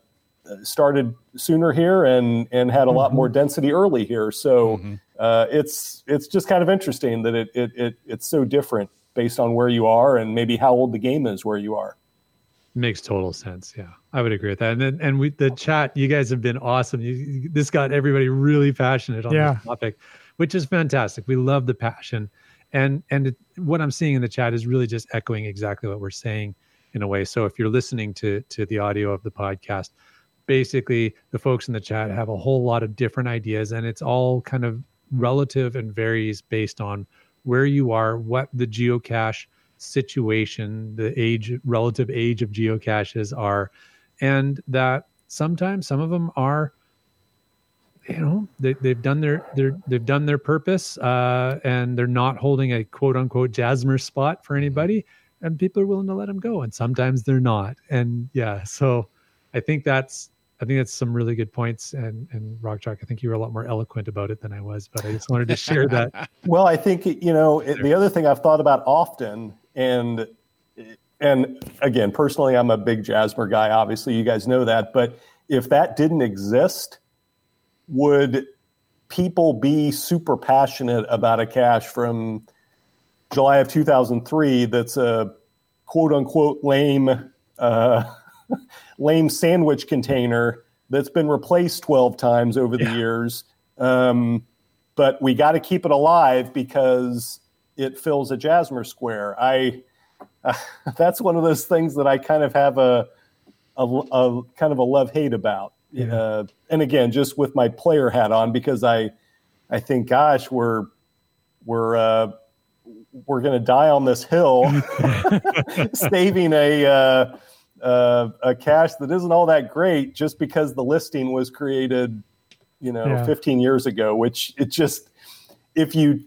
started sooner here and and had a lot more density early here. So Mhm. uh, it's it's just kind of interesting that it, it it it's so different based on where you are and maybe how old the game is where you are. Makes total sense. Yeah, I would agree with that. And then, and we, the chat, you guys have been awesome. You, this got everybody really passionate on Yeah. this topic. which is fantastic. We love the passion, and and it, what I'm seeing in the chat is really just echoing exactly what we're saying in a way. So if you're listening to to the audio of the podcast, basically the folks in the chat have a whole lot of different ideas, and it's all kind of relative and varies based on where you are, what the geocache situation, the age, relative age of geocaches are, and that sometimes some of them are you know they, they've done their, they've done their purpose uh, and they're not holding a quote unquote jasmer spot for anybody and people are willing to let them go and sometimes they're not and yeah so i think that's i think that's some really good points and and rock chalk i think you were a lot more eloquent about it than i was but i just wanted to share [LAUGHS] that. Well i think you know it, the other thing i've thought about often and and again personally i'm a big jasmer guy obviously you guys know that but if that didn't exist would people be super passionate about a cache from July of 2003 that's a quote unquote lame uh, lame sandwich container that's been replaced 12 times over the yeah. years. Um, but we got to keep it alive because it fills a Jasmer square. I uh, [LAUGHS] that's one of those things that I kind of have a, a, a kind of a love hate about. Yeah. Uh, and again, just with my player hat on, because I, I think, gosh, we're we're uh, we're going to die on this hill, [LAUGHS] [LAUGHS] saving a uh, a cache that isn't all that great just because the listing was created, you know, yeah. 15 years ago. Which it just if you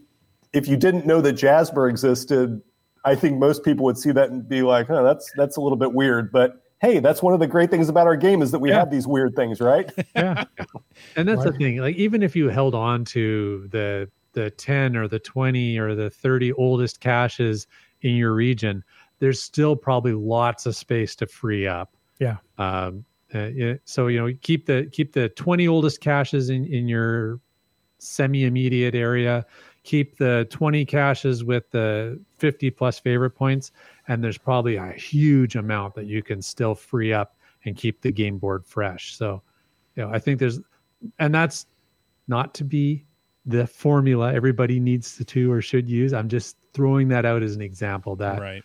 if you didn't know that Jasmer existed, I think most people would see that and be like, "Oh, that's that's a little bit weird." But hey, that's one of the great things about our game is that we yeah. have these weird things, right? [LAUGHS] yeah. And that's the thing. Like even if you held on to the the 10 or the 20 or the 30 oldest caches in your region, there's still probably lots of space to free up. Yeah. Um, uh, so you know, keep the keep the 20 oldest caches in in your semi immediate area keep the 20 caches with the 50 plus favorite points and there's probably a huge amount that you can still free up and keep the game board fresh so you know i think there's and that's not to be the formula everybody needs to to or should use i'm just throwing that out as an example that right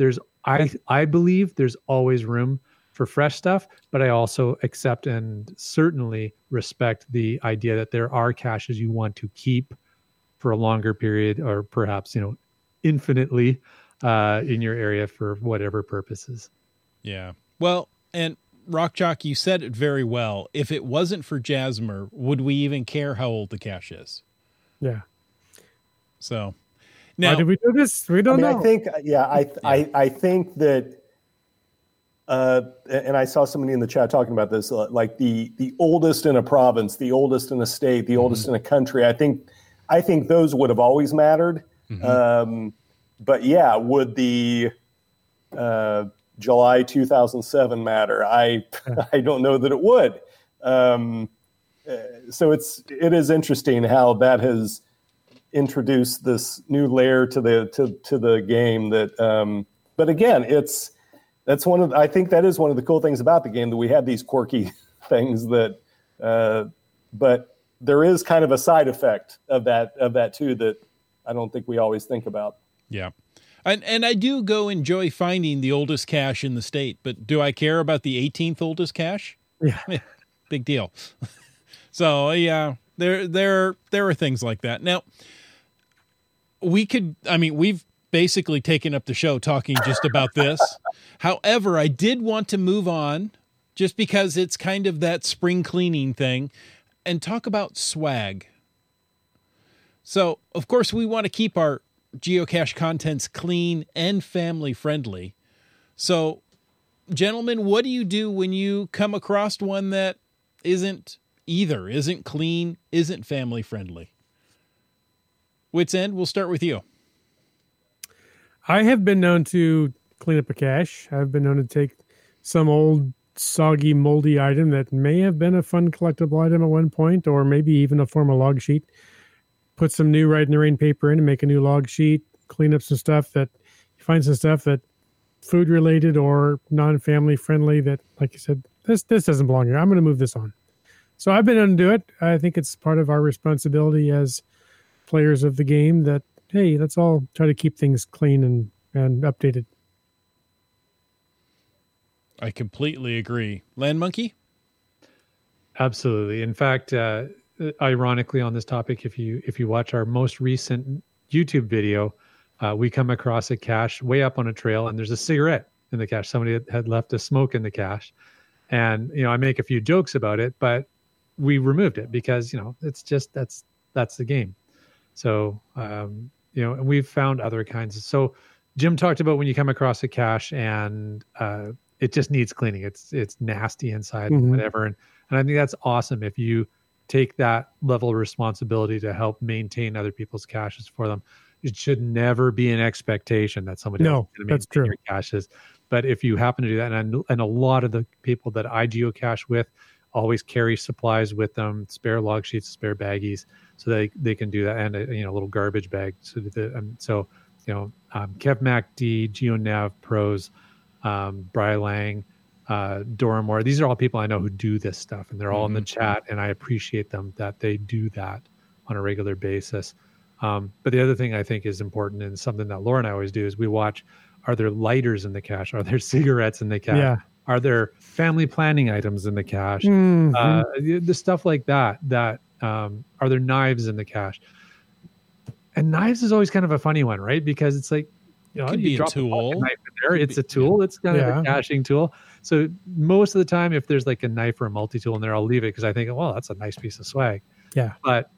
there's i i believe there's always room for fresh stuff but i also accept and certainly respect the idea that there are caches you want to keep for a longer period or perhaps you know infinitely uh, in your area for whatever purposes. Yeah. Well, and Rock Chalk, you said it very well. If it wasn't for Jasmer, would we even care how old the cache is? Yeah. So now, Why did we do this? We don't I mean, know. I think, yeah, I, yeah. I, I think that, uh, and I saw somebody in the chat talking about this, uh, like the the oldest in a province, the oldest in a state, the mm-hmm. oldest in a country. I think I think those would have always mattered. Mm-hmm. Um, but yeah, would the uh, July 2007 matter? I [LAUGHS] I don't know that it would. Um, uh, so it's it is interesting how that has introduced this new layer to the to to the game. That um, but again, it's that's one of I think that is one of the cool things about the game that we have these quirky [LAUGHS] things that. Uh, but there is kind of a side effect of that of that too that I don't think we always think about. Yeah. And and I do go enjoy finding the oldest cache in the state, but do I care about the 18th oldest cache? Yeah. [LAUGHS] Big deal. [LAUGHS] so, yeah, there there there are things like that. Now, we could I mean, we've basically taken up the show talking just about this. However, I did want to move on just because it's kind of that spring cleaning thing and talk about swag. So, of course, we want to keep our geocache contents clean and family friendly. So, gentlemen, what do you do when you come across one that isn't either, isn't clean, isn't family friendly? Wits End, we'll start with you. I have been known to clean up a cache. I've been known to take some old soggy, moldy item that may have been a fun collectible item at one point, or maybe even a former log sheet. Put some new in the Rain paper in and make a new log sheet. Clean up some stuff that you find some stuff that food related or non-family friendly that, like you said, this this doesn't belong here. I'm going to move this on. So I've been able to do it. I think it's part of our responsibility as players of the game that hey, let's all try to keep things clean and and updated. I completely agree. Land Monkey? Absolutely. In fact, uh, ironically, on this topic, if you if you watch our most recent YouTube video, uh, we come across a cache way up on a trail, and there's a cigarette in the cache. Somebody had left a smoke in the cache, and you know I make a few jokes about it, but we removed it because you know it's just that's that's the game. So um, you know, and we've found other kinds. So Jim talked about when you come across a cache and uh, it just needs cleaning. It's it's nasty inside, Mhm. whatever, and and I think that's awesome if you take that level of responsibility to help maintain other people's caches for them. It should never be an expectation that somebody No, else is that's true. your caches. But if you happen to do that, and and a lot of the people that I geocache with always carry supplies with them, spare log sheets, spare baggies, so they they can do that, and a you know a little garbage bag. So the, um, so you know um, Kev Mac D, GeoNav Pros, um, Bri Lang, uh, Doramore. These are all people I know who do this stuff, and they're all in the chat, and I appreciate them that they do that on a regular basis. Um, but the other thing I think is important and something that Laura and I always do is we watch: are there lighters in the cache? Are there [LAUGHS] cigarettes in the cache? Yeah. Are there family planning items in the cache? Mhm. uh, the, the stuff like that that um, are there knives in the cache and knives is always kind of a funny one right because it's like you know Could you be a drop fucking tool. knife in there it's a tool it's kind of a caching tool so most of the time if there's like a knife or a multi-tool in there i'll leave it because i think well that's a nice piece of swag Yeah. but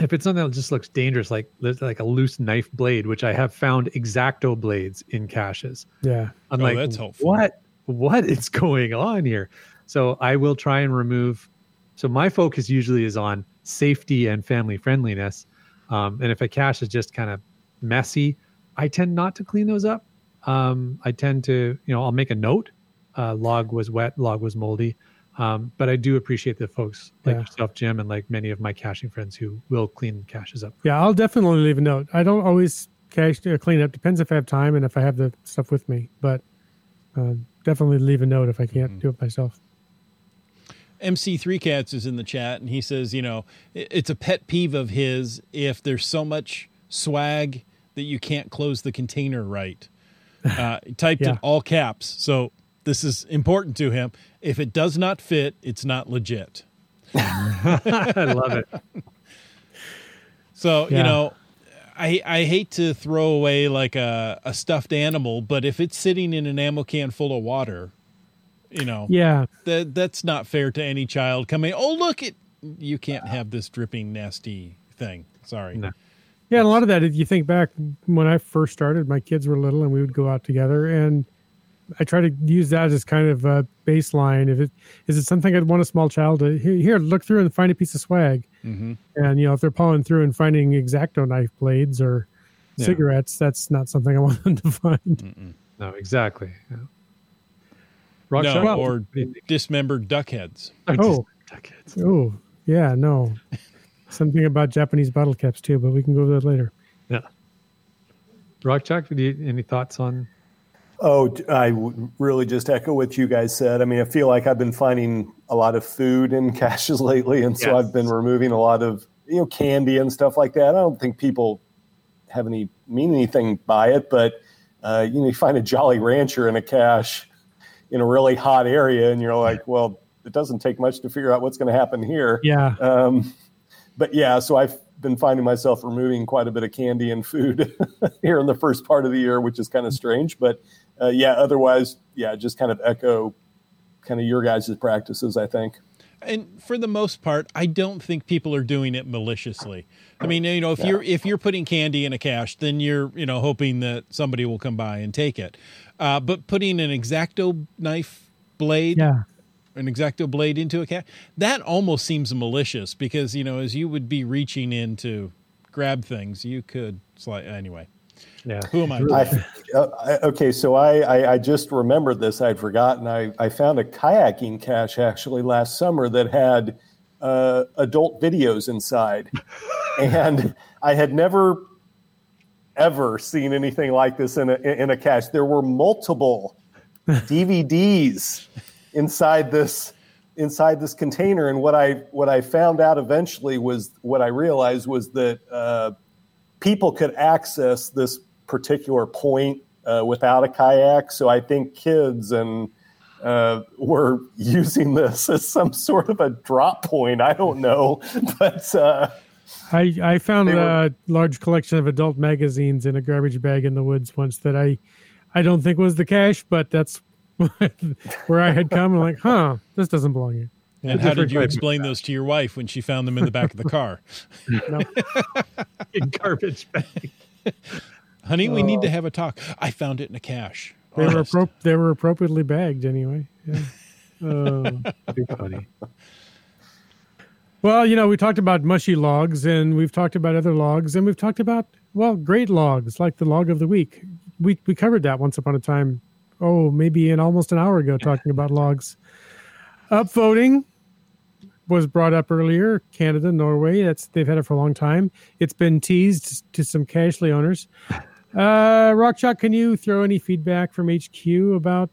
if it's something that just looks dangerous like like a loose knife blade which i have found exacto blades in caches yeah. I'm Oh, like, that's helpful. what what is [LAUGHS] going on here? So I will try and remove. So my focus usually is on safety and family friendliness. Um, and if a cache is just kind of messy, I tend not to clean those up. Um, I tend to, you know, I'll make a note. Uh, log was wet, log was moldy. Um, but I do appreciate the folks like Yeah. yourself, Jim, and like many of my caching friends who will clean caches up. Yeah, I'll definitely leave a note. I don't always cache uh, clean up. Depends if I have time and if I have the stuff with me. But uh, definitely leave a note if I can't do it myself. MC3 Cats is in the chat and he says, you know, it's a pet peeve of his if there's so much swag that you can't close the container right. Uh, typed Yeah. in all caps. So this is important to him. If it does not fit, it's not legit. [LAUGHS] I love it. So, you know, I I hate to throw away like a, a stuffed animal, but if it's sitting in an ammo can full of water, you know, Yeah, that that's not fair to any child coming. Oh, look it! You can't have this dripping nasty thing. Sorry. No. yeah. And a lot of that, if you think back when I first started, my kids were little and we would go out together, and I try to use that as kind of a baseline. If it is it something I'd want a small child to here, here look through and find a piece of swag, hmm and you know if they're pulling through and finding exacto knife blades or Yeah. cigarettes, that's not something I want [LAUGHS] them to find. No, exactly. Yeah. Rock No, Shark? or What do dismembered duck heads. Oh. just duckheads. Oh, yeah, no. [LAUGHS] Something about Japanese bottle caps too, but we can go to that later. Yeah. Rock Chalk, do you, any thoughts on? Oh, I really just echo what you guys said. I mean, I feel like I've been finding a lot of food in [LAUGHS] caches lately, and so Yes. I've been removing a lot of you know candy and stuff like that. I don't think people have any mean anything by it, but uh, you know, you find a Jolly Rancher in a cache in a really hot area, and you're like, well, it doesn't take much to figure out what's going to happen here. Yeah, Um, but yeah, so I've been finding myself removing quite a bit of candy and food [LAUGHS] here in the first part of the year, which is kind of strange. But uh, yeah, otherwise, yeah, just kind of echo kind of your guys' practices, I think. and for the most part, I don't think people are doing it maliciously. I mean, you know, if you're if you're putting candy in a cache, then you're you know hoping that somebody will come by and take it. Uh, but putting an exacto knife blade, yeah, an exacto blade into a cat, that almost seems malicious because you know as you would be reaching in to grab things, you could slide anyway. Yeah. Who am I? I, uh, I- okay, so I, I, I just remembered this. I'd forgotten. I, I found a kayaking cache actually last summer that had uh, adult videos inside, [LAUGHS] and I had never ever seen anything like this in a in a cache. There were multiple [LAUGHS] DVDs inside this inside this container. And what I what I found out eventually was what I realized was that uh, people could access this particular point uh, without a kayak. So I think kids and uh, were [LAUGHS] using this as some sort of a drop point. I don't know, [LAUGHS] but uh, I I found were- a large collection of adult magazines in a garbage bag in the woods once that I I don't think was the cache, but that's [LAUGHS] where I had come. I'm like, huh, this doesn't belong here. And A how did you explain those to your wife when she found them in the back of the car? [LAUGHS] No. [LAUGHS] in garbage bag. Honey, we need to have a talk. I found it in a cache. They were appro- they were appropriately bagged anyway. Yeah. Uh, funny. Well, you know, we talked about mushy logs, and we've talked about other logs, and we've talked about well, great logs like the log of the week. We we covered that once upon a time. Oh, maybe in almost an hour ago, [LAUGHS] talking about logs. Upvoting was brought up earlier. Canada, Norway. That's they've had it for a long time. It's been teased to some Cachly owners. Uh, Rock Chalk, can you throw any feedback from HQ about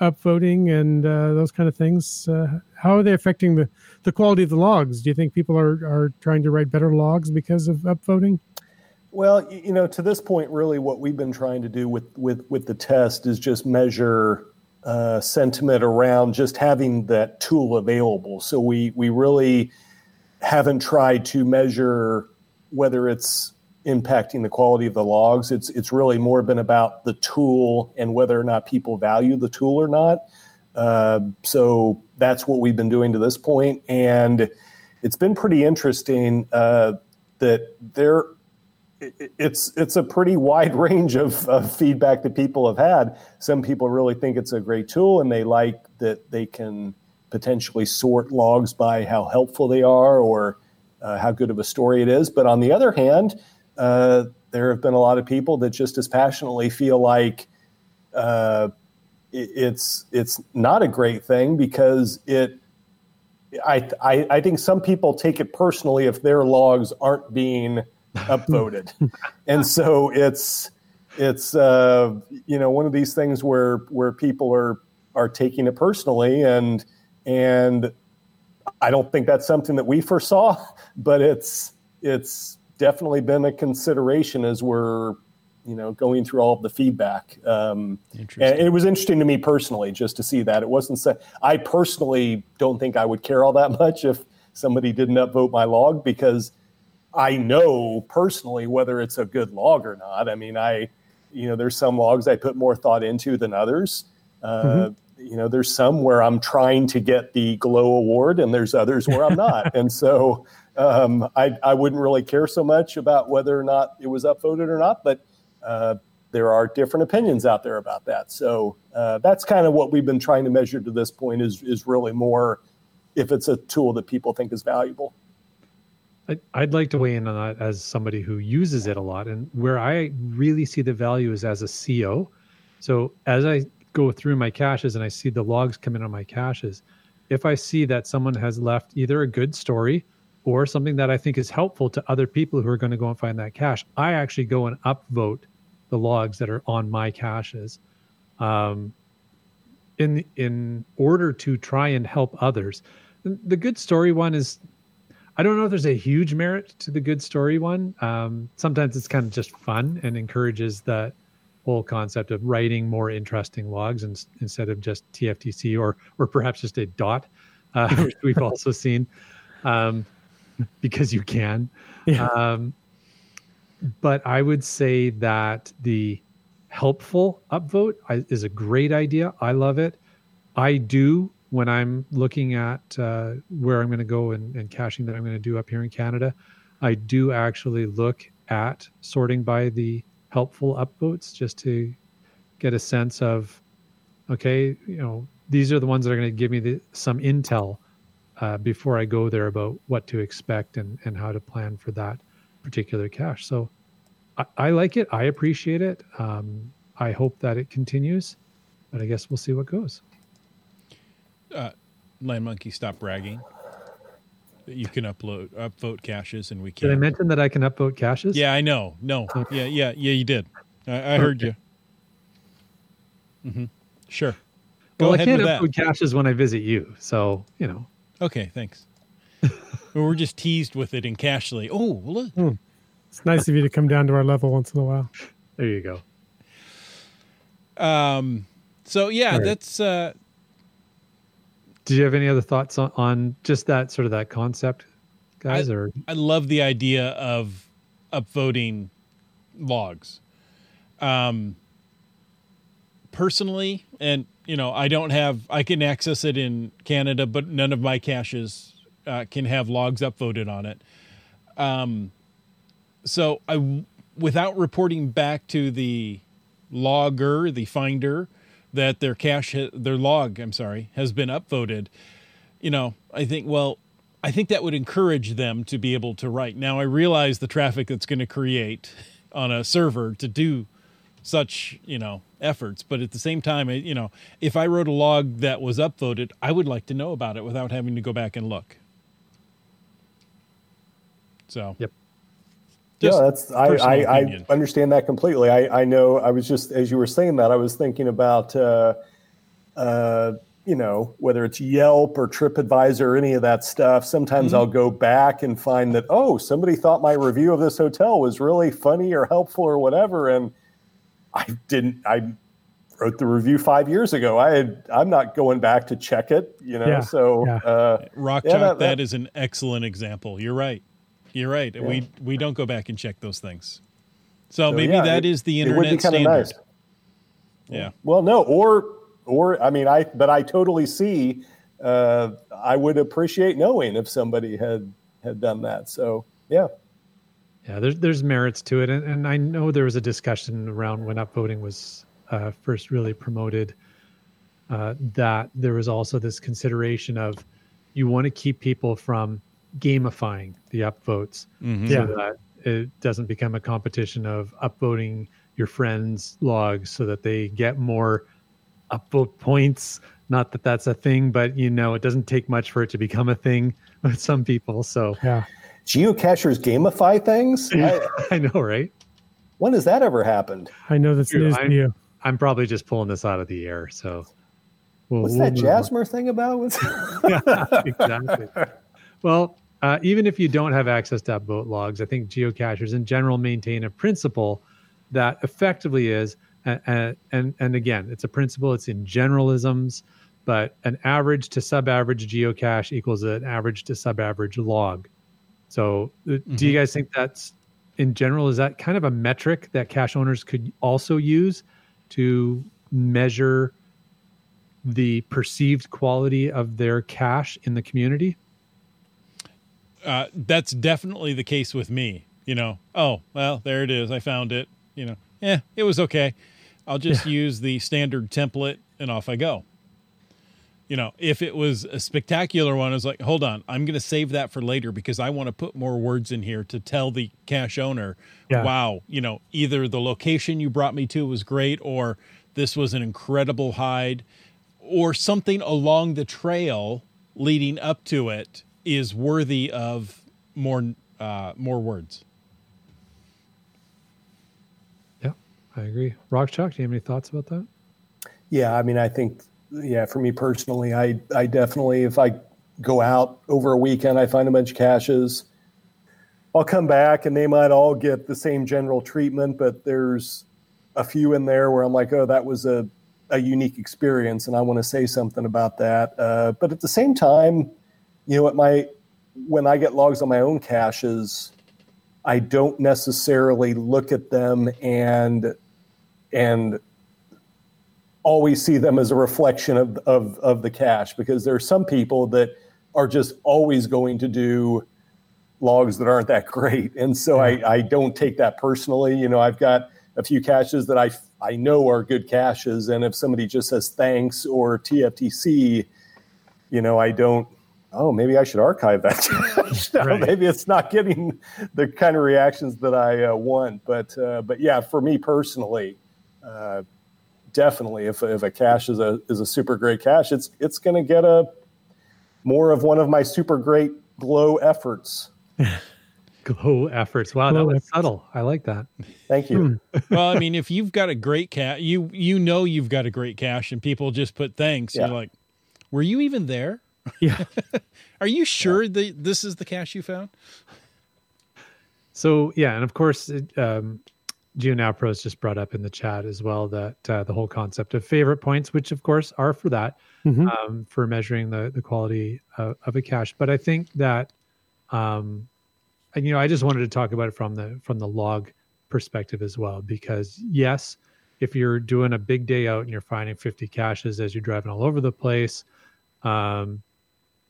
upvoting and uh, those kind of things? Uh, how are they affecting the, the quality of the logs? Do you think people are, are trying to write better logs because of upvoting? Well, you know, to this point, really, what we've been trying to do with with with the test is just measure uh, sentiment around just having that tool available. So we we really haven't tried to measure whether it's impacting the quality of the logs. It's it's really more been about the tool and whether or not people value the tool or not. Uh, so that's what we've been doing to this point, and it's been pretty interesting uh, that there it- it's it's a pretty wide [LAUGHS] range of, of feedback that people have had. Some people really think it's a great tool, and they like that they can potentially sort logs by how helpful they are or uh, how good of a story it is. But on the other hand, uh, there have been a lot of people that just as passionately feel like uh, it's it's not a great thing because it I, I I think some people take it personally if their logs aren't being [LAUGHS] upvoted, and so it's it's uh, you know one of these things where where people are are taking it personally, and and I don't think that's something that we foresaw, [LAUGHS] but it's it's definitely been a consideration as we're you know going through all of the feedback. Um, and it was interesting to me personally just to see that it wasn't. So, I personally don't think I would care all that [LAUGHS] much if somebody didn't upvote my log because I know personally whether it's a good log or not. I mean, I, you know, there's some logs I put more thought into than others. Uh, You know, there's some where I'm trying to get the Glow Award, and there's others where I'm not. [LAUGHS] and so um, I, I wouldn't really care so much about whether or not it was upvoted or not, but uh, there are different opinions out there about that. So uh, that's kind of what we've been trying to measure to this point is is really more if it's a tool that people think is valuable. I'd like to weigh in on that as somebody who uses it a lot. And where I really see the value is as a CO. So as I go through my caches and I see the logs come in on my caches, if I see that someone has left either a good story or something that I think is helpful to other people who are going to go and find that cache, I actually go and upvote the logs that are on my caches. Um, in in order to try and help others. The good story one is I don't know if there's a huge merit to the good story one. Um, sometimes it's kind of just fun and encourages that whole concept of writing more interesting logs and, instead of just TFTC or or perhaps just a dot, uh, [LAUGHS] which we've [LAUGHS] also seen, um, because you can. Yeah. Um, but I would say that the helpful upvote is a great idea. I love it. I do when I'm looking at uh, where I'm going to go and, and caching that I'm going to do up here in Canada. I do actually look at sorting by the helpful upvotes just to get a sense of, okay, you know, these are the ones that are going to give me the, some intel uh, before I go there about what to expect and, and how to plan for that particular cache. So I, I like it. I appreciate it. Um, I hope that it continues, but I guess we'll see what goes. Land Monkey, stop bragging. You can upload upvote caches and we can. Did I mention that I can upvote caches? Yeah, I know. No. Yeah, yeah, yeah. You did. I, I heard you. hmm Sure. Go well, ahead I can't with that. upload caches when I visit you, so you know. Okay, thanks. We're just teased with it in Cachly. Oh, look. It's nice of you to come down to our level once in a while. There you go. Um, so yeah, All right. that's uh, Did you have any other thoughts on, on just that sort of that concept, guys? or I love the idea of upvoting logs. Um, personally, and you know, I don't have, I can access it in Canada, but none of my caches uh, can have logs upvoted on it. Um, so I, without reporting back to the logger, the finder, that their cache, their log, I'm sorry, has been upvoted. You know, I think, well, I think that would encourage them to be able to write. Now, I realize the traffic that's going to create on a server to do such, you know, efforts, but at the same time, you know, if I wrote a log that was upvoted, I would like to know about it without having to go back and look. So, Yep. Just yeah, that's I, I, I understand that completely. I, I know. I was just as you were saying that, I was thinking about, uh, uh, you know, whether it's Yelp or TripAdvisor or any of that stuff. Sometimes Mm-hmm. I'll go back and find that oh, somebody thought my review of this hotel was really funny or helpful or whatever, and I didn't. I wrote the review five years ago. I had. I'm not going back to check it. You know, Yeah, so. yeah. Uh, Rock Yeah, Chalk, that- that that- is an excellent example. You're right. You're right. We we don't go back and check those things. So, so, maybe yeah, that it- is the it would be internet kinda standard. nice. Yeah. Well, no, or or I mean, I but I totally see. Uh, I would appreciate knowing if somebody had had done that. So yeah, Yeah, there's there's merits to it, and, and I know there was a discussion around when upvoting was uh, first really promoted. Uh, that there was also this consideration of you want to keep people from gamifying the upvotes, Mhm. Yeah. so that it doesn't become a competition of upvoting your friends' logs so that they get more upvote points. Not that that's a thing, but you know it doesn't take much for it to become a thing [LAUGHS] with some people. So Yeah. geocachers gamify things. [LAUGHS] I, I know, right? when has that ever happened? I know that's True, news I- to you. I'm probably just pulling this out of the air. So, we'll, What's we'll that move on. Jasmer thing about? [LAUGHS] What's- exactly. Well, uh, even if you don't have access to upvote logs, I think geocachers in general maintain a principle that effectively is, and and and, again, it's a principle. It's in generalisms, but an average to sub-average geocache equals an average to sub-average log. So, uh, do you guys think that's in general? Is that kind of a metric that cache owners could also use to measure the perceived quality of their cache in the community? Uh, that's definitely the case with me. You know, oh well, there it is. I found it. You know, yeah, it was okay. I'll just use the standard template and off I go. You know, if it was a spectacular one, I was like, hold on, I'm going to save that for later because I want to put more words in here to tell the cache owner, Yeah. wow, you know, either the location you brought me to was great or this was an incredible hide or something along the trail leading up to it is worthy of more uh, more words. Yeah, I agree. Rock Chalk, do you have any thoughts about that? Yeah, I mean, I think, yeah, for me personally, I, I definitely, if I go out over a weekend, I find a bunch of caches. I'll come back and they might all get the same general treatment, but there's a few in there where I'm like, oh, that was a, a unique experience, and I want to say something about that. Uh, but at the same time, you know, what my when I get logs on my own caches, I don't necessarily look at them and and always see them as a reflection of, of, of the cache because there are some people that are just always going to do logs that aren't that great. And so I, I don't take that personally. You know, I've got a few caches that I, I know are good caches. And if somebody just says thanks or TFTC, you know, I don't, oh, maybe I should archive that [LAUGHS] cache. now. Right. Maybe it's not getting the kind of reactions that I uh, want. But, uh, but yeah, for me personally, uh, definitely if, if a cache is a is a super great cache it's it's going to get a more of one of my super great glow efforts [LAUGHS] Glow efforts. Wow, Glow that was efforts. subtle. I like that. Thank you. [LAUGHS] well, I mean, if you've got a great cache, you you know you've got a great cache, and people just put thanks. Yeah. You're like, were you even there? Yeah. [LAUGHS] Are you sure that this is the cache you found? So yeah, and of course, it, um, GeoNow Pros just brought up in the chat as well that uh, the whole concept of favorite points, which of course are for that, Mhm. um, for measuring the the quality of, of a cache. But I think that, um, and, you know, I just wanted to talk about it from the from the log perspective as well, because yes, if you're doing a big day out and you're finding 50 caches as you're driving all over the place, um,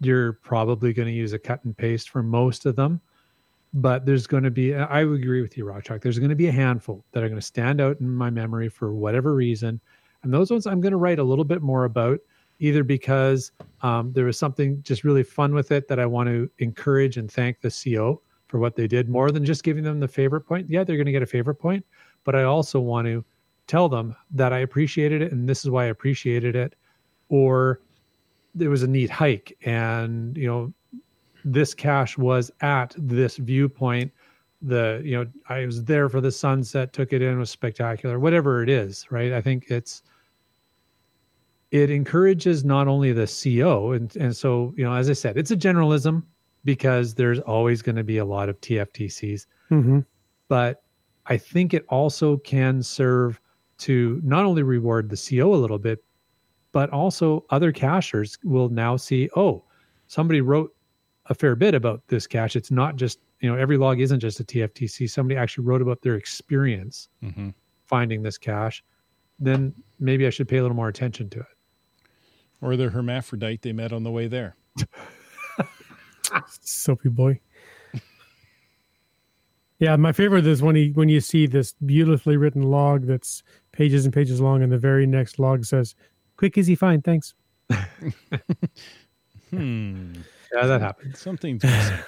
you're probably going to use a cut and paste for most of them but there's going to be i would agree with you rock there's going to be a handful that are going to stand out in my memory for whatever reason and those ones i'm going to write a little bit more about either because um, there was something just really fun with it that i want to encourage and thank the co for what they did more than just giving them the favorite point. Yeah they're going to get a favorite point but i also want to tell them that i appreciated it and this is why i appreciated it or there was a neat hike and you know this cache was at this viewpoint. The you know i was there for the sunset took it in was spectacular whatever it is right? I think it's it encourages not only the co and and so you know as i said it's a generalism because there's always going to be a lot of tftcs hmm but I think it also can serve to not only reward the CO a little bit, but also other cachers will now see, oh, somebody wrote a fair bit about this cache. It's not just, you know, every log isn't just a TFTC. Somebody actually wrote about their experience Mm-hmm. finding this cache. Then maybe I should pay a little more attention to it. Or the hermaphrodite they met on the way there. [LAUGHS] Soapy boy. Yeah, my favorite is when he when you see this beautifully written log that's pages and pages long, and the very next log says, "Quick, easy, fine, thanks." [LAUGHS] Hmm. Yeah, that happens. Something's missing.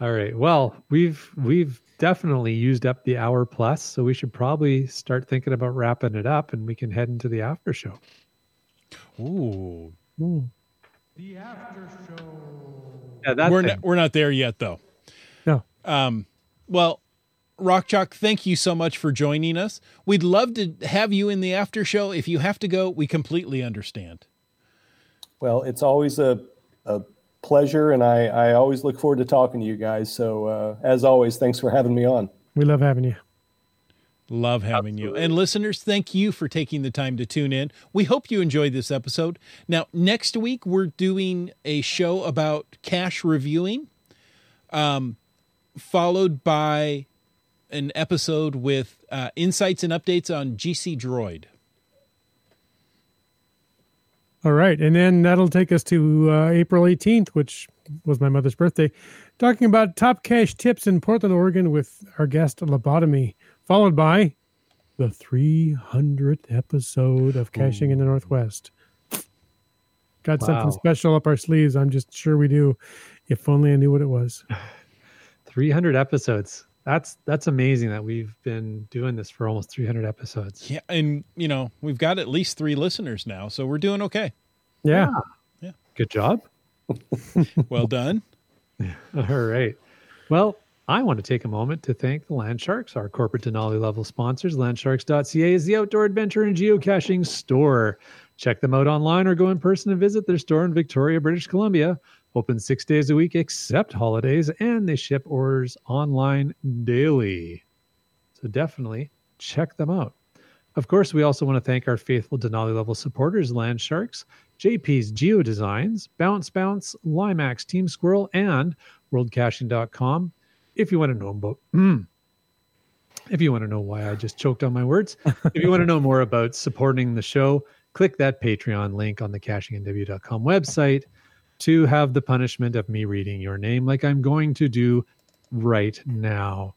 All right. Well, we've we've definitely used up the hour plus, so we should probably start thinking about wrapping it up, and we can head into the after show. Ooh. Ooh. The after show. Yeah, that we're not, we're not there yet, though. No. Um, well, Rock Chalk, thank you so much for joining us. We'd love to have you in the after show. If you have to go, we completely understand. Well, it's always a, a pleasure, and I, I always look forward to talking to you guys. So, uh, as always, thanks for having me on. We love having you. Love having you. And listeners, thank you for taking the time to tune in. We hope you enjoyed this episode. Now, next week, we're doing a show about cache reviewing, um, followed by an episode with uh, insights and updates on GC Droid. All right, and then that'll take us to uh, April 18th, which was my mother's birthday, talking about top cache tips in Portland, Oregon, with our guest Lobotomy, followed by the 300th episode of Caching in the Northwest. Got Wow. something special up our sleeves. I'm just sure we do. If only I knew what it was. [SIGHS] 300 episodes. That's that's amazing that we've been doing this for almost 300 episodes. Yeah. And, you know, we've got at least three listeners now, so we're doing okay. Yeah. yeah. Good job. [LAUGHS] Well done. [LAUGHS] All right. Well, I want to take a moment to thank the Land Sharks, our corporate Denali level sponsors. Landsharks.ca is the outdoor adventure and geocaching store. Check them out online or go in person and visit their store in Victoria, British Columbia. Open six days a week except holidays, and they ship orders online daily. So definitely check them out. Of course, we also want to thank our faithful Denali level supporters, Land Sharks, JP's Geo Designs, Bounce Bounce, Limax, Team Squirrel, and WorldCaching.com. If you want to know about, hmm. if you want to know why I just choked on my words, if you want to know more about supporting the show, click that Patreon link on the CachingNW.com website to have the punishment of me reading your name like I'm going to do right now.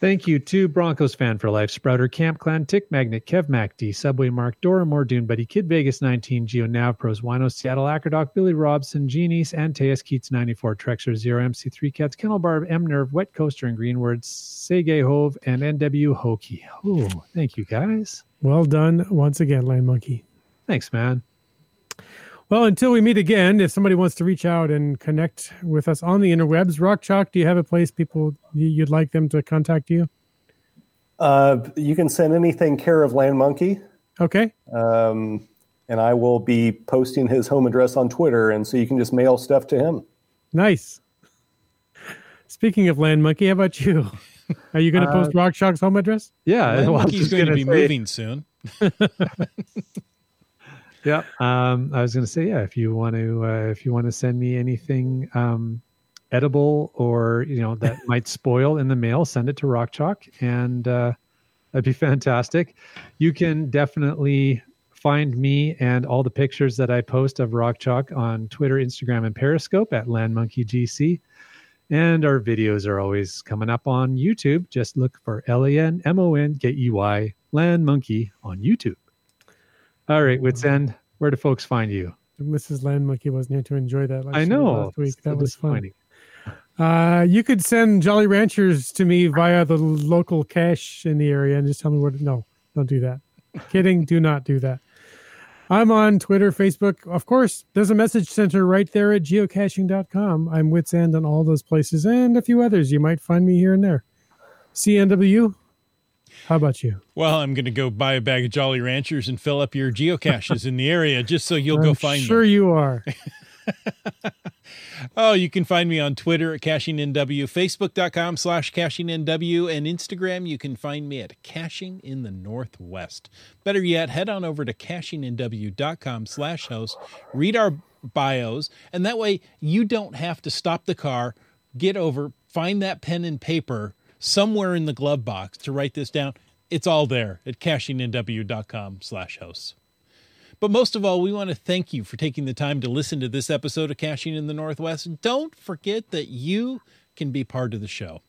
Thank you to Broncos Fan for Life, Sprouter, Camp Clan, Tick Magnet, Kev Mac D, Subway Mark, Dora Moore, Dune Buddy, Kid Vegas 19, Geo Nav Pros, Wino, Seattle, Acrodoc, Billy Robson, Genies, and Teus Keats 94, Trexer, Zero, MC3 Cats, Kennel Barb, M Nerve, Wet Coaster, and Greenwoods, Sege Hove, and NW Hokey. Oh, thank you guys. Well done once again, Land Monkey. Thanks, man. Well, until we meet again, if somebody wants to reach out and connect with us on the interwebs, Rock Chalk, do you have a place people you- you'd like them to contact you? Uh, you can send anything care of Land Monkey, Okay. um, and I will be posting his home address on Twitter, and so you can just mail stuff to him. Nice. Speaking of Land Monkey, how about you? Are you going to post Rock Chalk's home address? Yeah, Land well, Monkey's going to gonna be say- moving soon. [LAUGHS] Yeah. Um, I was going to say, yeah, if you want to, uh, if you want to send me anything um, edible or you know that [LAUGHS] might spoil in the mail, send it to Rock Chalk, and uh, that'd be fantastic. You can definitely find me and all the pictures that I post of Rock Chalk on Twitter, Instagram, and Periscope at LandMonkeyGC. And our videos are always coming up on YouTube. Just look for L A N M O N K E Y Land Monkey on YouTube. All right, Wits End, where do folks find you? Mrs. Land Monkey wasn't here to enjoy that. I know. Last week. That was fun. Uh, you could send Jolly Ranchers to me via the local cache in the area and just tell me where to. No, don't do that. Kidding. Do not do that. I'm on Twitter, Facebook. Of course, there's a message center right there at geocaching.com. I'm Wits End on all those places and a few others. You might find me here and there. CNW, how about you? Well, I'm going to go buy a bag of Jolly Ranchers and fill up your geocaches in the area just so you'll go I'm find sure them. Sure, you are. [LAUGHS] Oh, you can find me on Twitter at CachingNW, Facebook.com slash CachingNW, and Instagram, you can find me at Caching in the Northwest. Better yet, head on over to CachingNW.com slash host, read our bios, and that way you don't have to stop the car, get over, find that pen and paper somewhere in the glove box to write this down. It's all there at CachingNW.com slash hosts. But most of all, we want to thank you for taking the time to listen to this episode of Caching in the Northwest. Don't forget that you can be part of the show.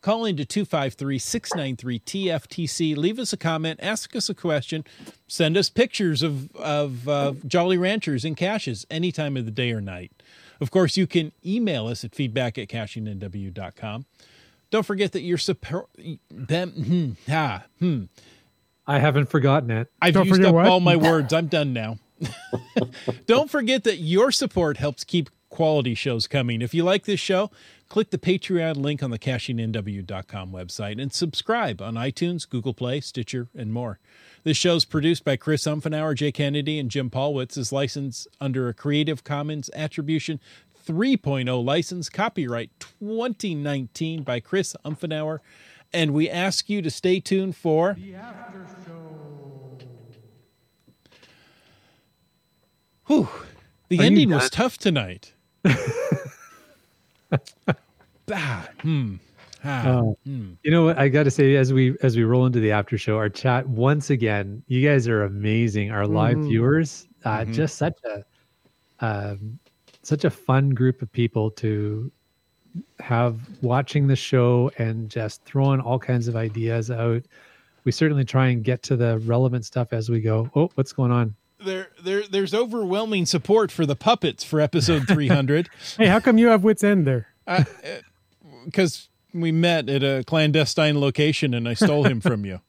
Call into 253 693 TFTC. Leave us a comment, ask us a question, send us pictures of, of uh, Jolly Ranchers and caches any time of the day or night. Of course, you can email us at feedback at cachingnw.com. Don't forget that you're support them. Hmm, ah, hmm. I haven't forgotten it. I've Don't used up what? all my [LAUGHS] words. I'm done now. [LAUGHS] Don't forget that your support helps keep quality shows coming. If you like this show, click the Patreon link on the cachingnw.com website and subscribe on iTunes, Google Play, Stitcher, and more. This show is produced by Chris Umfenauer, Jay Kennedy, and Jim Paulwitz. is licensed under a Creative Commons Attribution 3.0 license, copyright 2019 by Chris Umfenauer. And we ask you to stay tuned for The after show. Whew. The Are ending was tough tonight. [LAUGHS] ah, hmm. Ah, Oh. hmm. You know what? I got to say, as we as we roll into the after show, our chat once again, you guys are amazing. Our live Mhm. viewers, uh, Mhm. just such a um, such a fun group of people to have watching the show and just throwing all kinds of ideas out. We certainly try and get to the relevant stuff as we go. Oh, what's going on? There, there, there's overwhelming support for the puppets for episode 300 [LAUGHS] Hey, how come you have Wits End there? Uh, uh, because we met at a clandestine location and I stole him from you.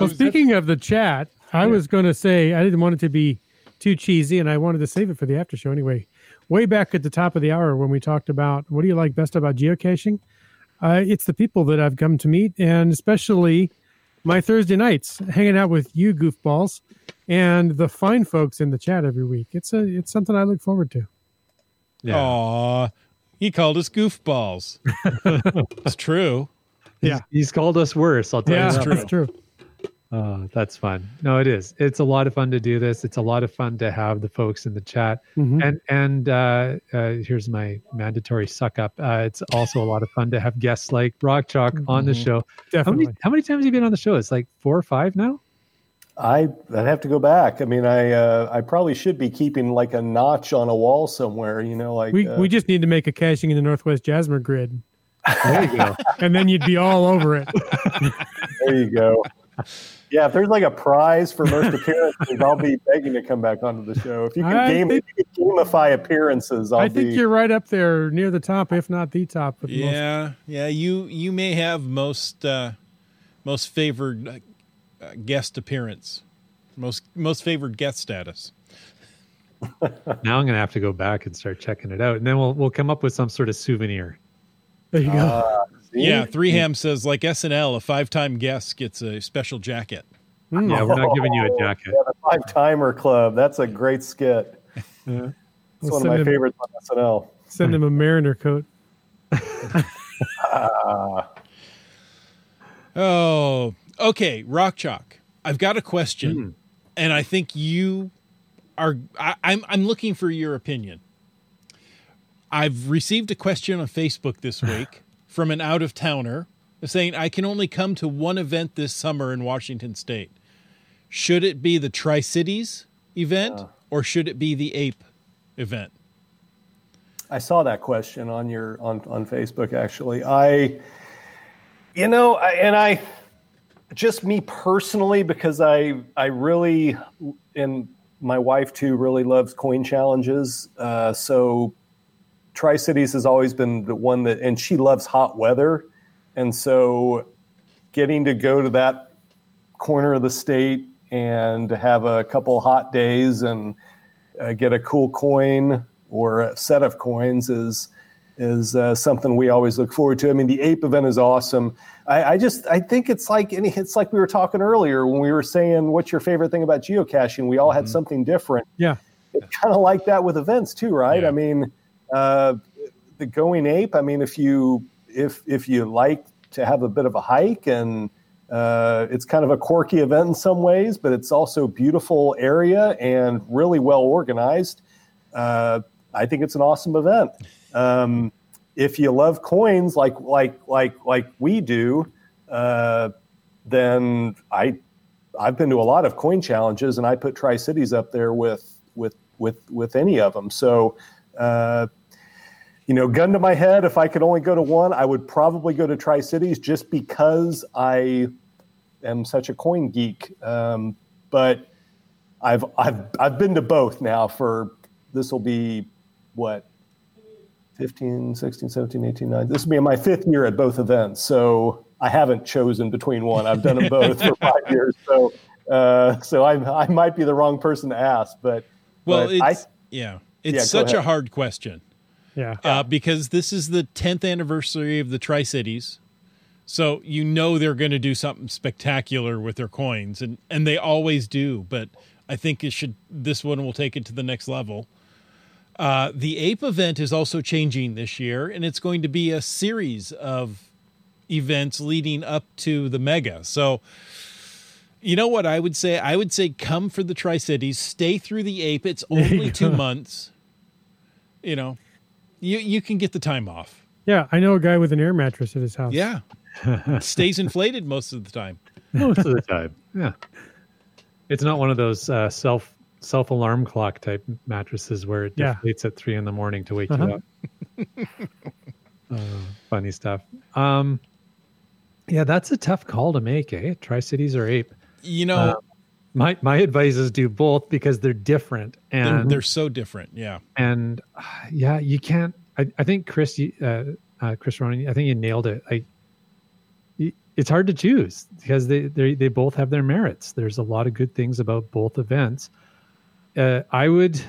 Well, speaking of the chat, I was going to say I didn't want it to be too cheesy, and I wanted to save it for the after show anyway. Way back at the top of the hour when we talked about what do you like best about geocaching, uh, it's the people that I've come to meet, and especially my Thursday nights hanging out with you goofballs and the fine folks in the chat every week. It's a it's something I look forward to. Aw, he called us goofballs. [LAUGHS] it's true. Yeah. He's, he's called us worse. I'll tell Yeah, you that. true. that's true. Oh, that's fun. No, it is. It's a lot of fun to do this. It's a lot of fun to have the folks in the chat. Mhm. And and uh, uh, here's my mandatory suck up. Uh, it's also a lot of fun to have guests like Rock Chalk on the Mhm. show. How many how many times have you been on the show? It's like four or five now. I I'd have to go back. I mean, I uh, I probably should be keeping like a notch on a wall somewhere. You know, like we uh, we just need to make a caching in the Northwest Jasmer grid, There you go. [LAUGHS] and then you'd be all over it. [LAUGHS] there you go. Yeah, if there's like a prize for most [LAUGHS] appearances, I'll be begging to come back onto the show. If you can, game, think- if you can gamify appearances, I'll I think be. you're right up there near the top, if not the top. With most- Yeah, yeah. You you may have most uh, most favored uh, uh, guest appearance. Most most favored guest status. [LAUGHS] Now I'm gonna have to go back and start checking it out, and then we'll we'll come up with some sort of souvenir. There you go. Uh, see? Yeah, Three Ham says like SNL, a five time guest gets a special jacket. Mm. Yeah, we're not giving you a Oh, jacket. Yeah, the Five Timer Club. That's a great skit. [LAUGHS] Yeah. It's We'll one of my him- favorites on SNL. Send him a Mariner coat. [LAUGHS] Oh, okay, Rock Chalk. I've got a question, and I think you are. I, I'm I'm looking for your opinion. I've received a question on Facebook this [LAUGHS] week from an out of towner saying I can only come to one event this summer in Washington State. Should it be the Tri Cities event or should it be the Ape event? I saw that question on your on on Facebook. Actually, I, you know, I, and I, just me personally, because I I really and my wife too really loves coin challenges. Uh, so Tri Cities has always been the one that, and she loves hot weather, and so getting to go to that corner of the state and have a couple hot days and uh, get a cool coin or a set of coins is is uh, something we always look forward to. I mean, the ape event is awesome. I, I just I think it's like any- it's like we were talking earlier when we were saying what's your favorite thing about geocaching. We all had something different. Yeah. It's kind of like that with events too, right? Yeah. I mean, uh, the going ape. I mean, if you if if you like to have a bit of a hike and uh, it's kind of a quirky event in some ways, but it's also beautiful area and really well organized. Uh, I think it's an awesome event. Um, if you love coins like like like like we do, uh, then I I've been to a lot of coin challenges, and I put Tri Cities up there with with with with any of them. So. You know, gun to my head, if I could only go to one, I would probably go to Tri Cities just because I am such a coin geek. Um, but I've I've I've been to both now for this will be what 15, 16, 17, 18, 19. This will be my fifth year at both events. So I haven't chosen between one. I've done them [LAUGHS] both for five years. So uh, so I I might be the wrong person to ask, but Well, but it's I, yeah, Yeah, it's go such a hard question. Yeah. uh, because this is the 10th anniversary of the Tri Cities. So you know they're going to do something spectacular with their coins, and and they always do. But I think it should. This one will take it to the next level. Uh, the Ape event is also changing this year, and it's going to be a series of events leading up to the Mega. So. You know what I would say? I would say come for the Tri Cities, stay through the Ape. It's only two months. You know, you you can get the time off. Yeah. I know a guy with an air mattress at his house. Yeah. [LAUGHS] Stays inflated most of the time. most of the time. [LAUGHS] Yeah, it's not one of those uh, self self alarm clock type mattresses where it Yeah. deflates at three in the morning to wake Uh-huh. you up. uh, funny stuff. Um, yeah, that's a tough call to make, eh? Tri Cities or Ape. You know, Uh, My my advice is do both because they're different they're, and they're so different. Yeah. and uh, yeah, you can't. I, I think Chris, you- uh, uh, Chris Ronan, I think you nailed it. Like, it's hard to choose because they they they both have their merits. There's a lot of good things about both events. Uh, I would,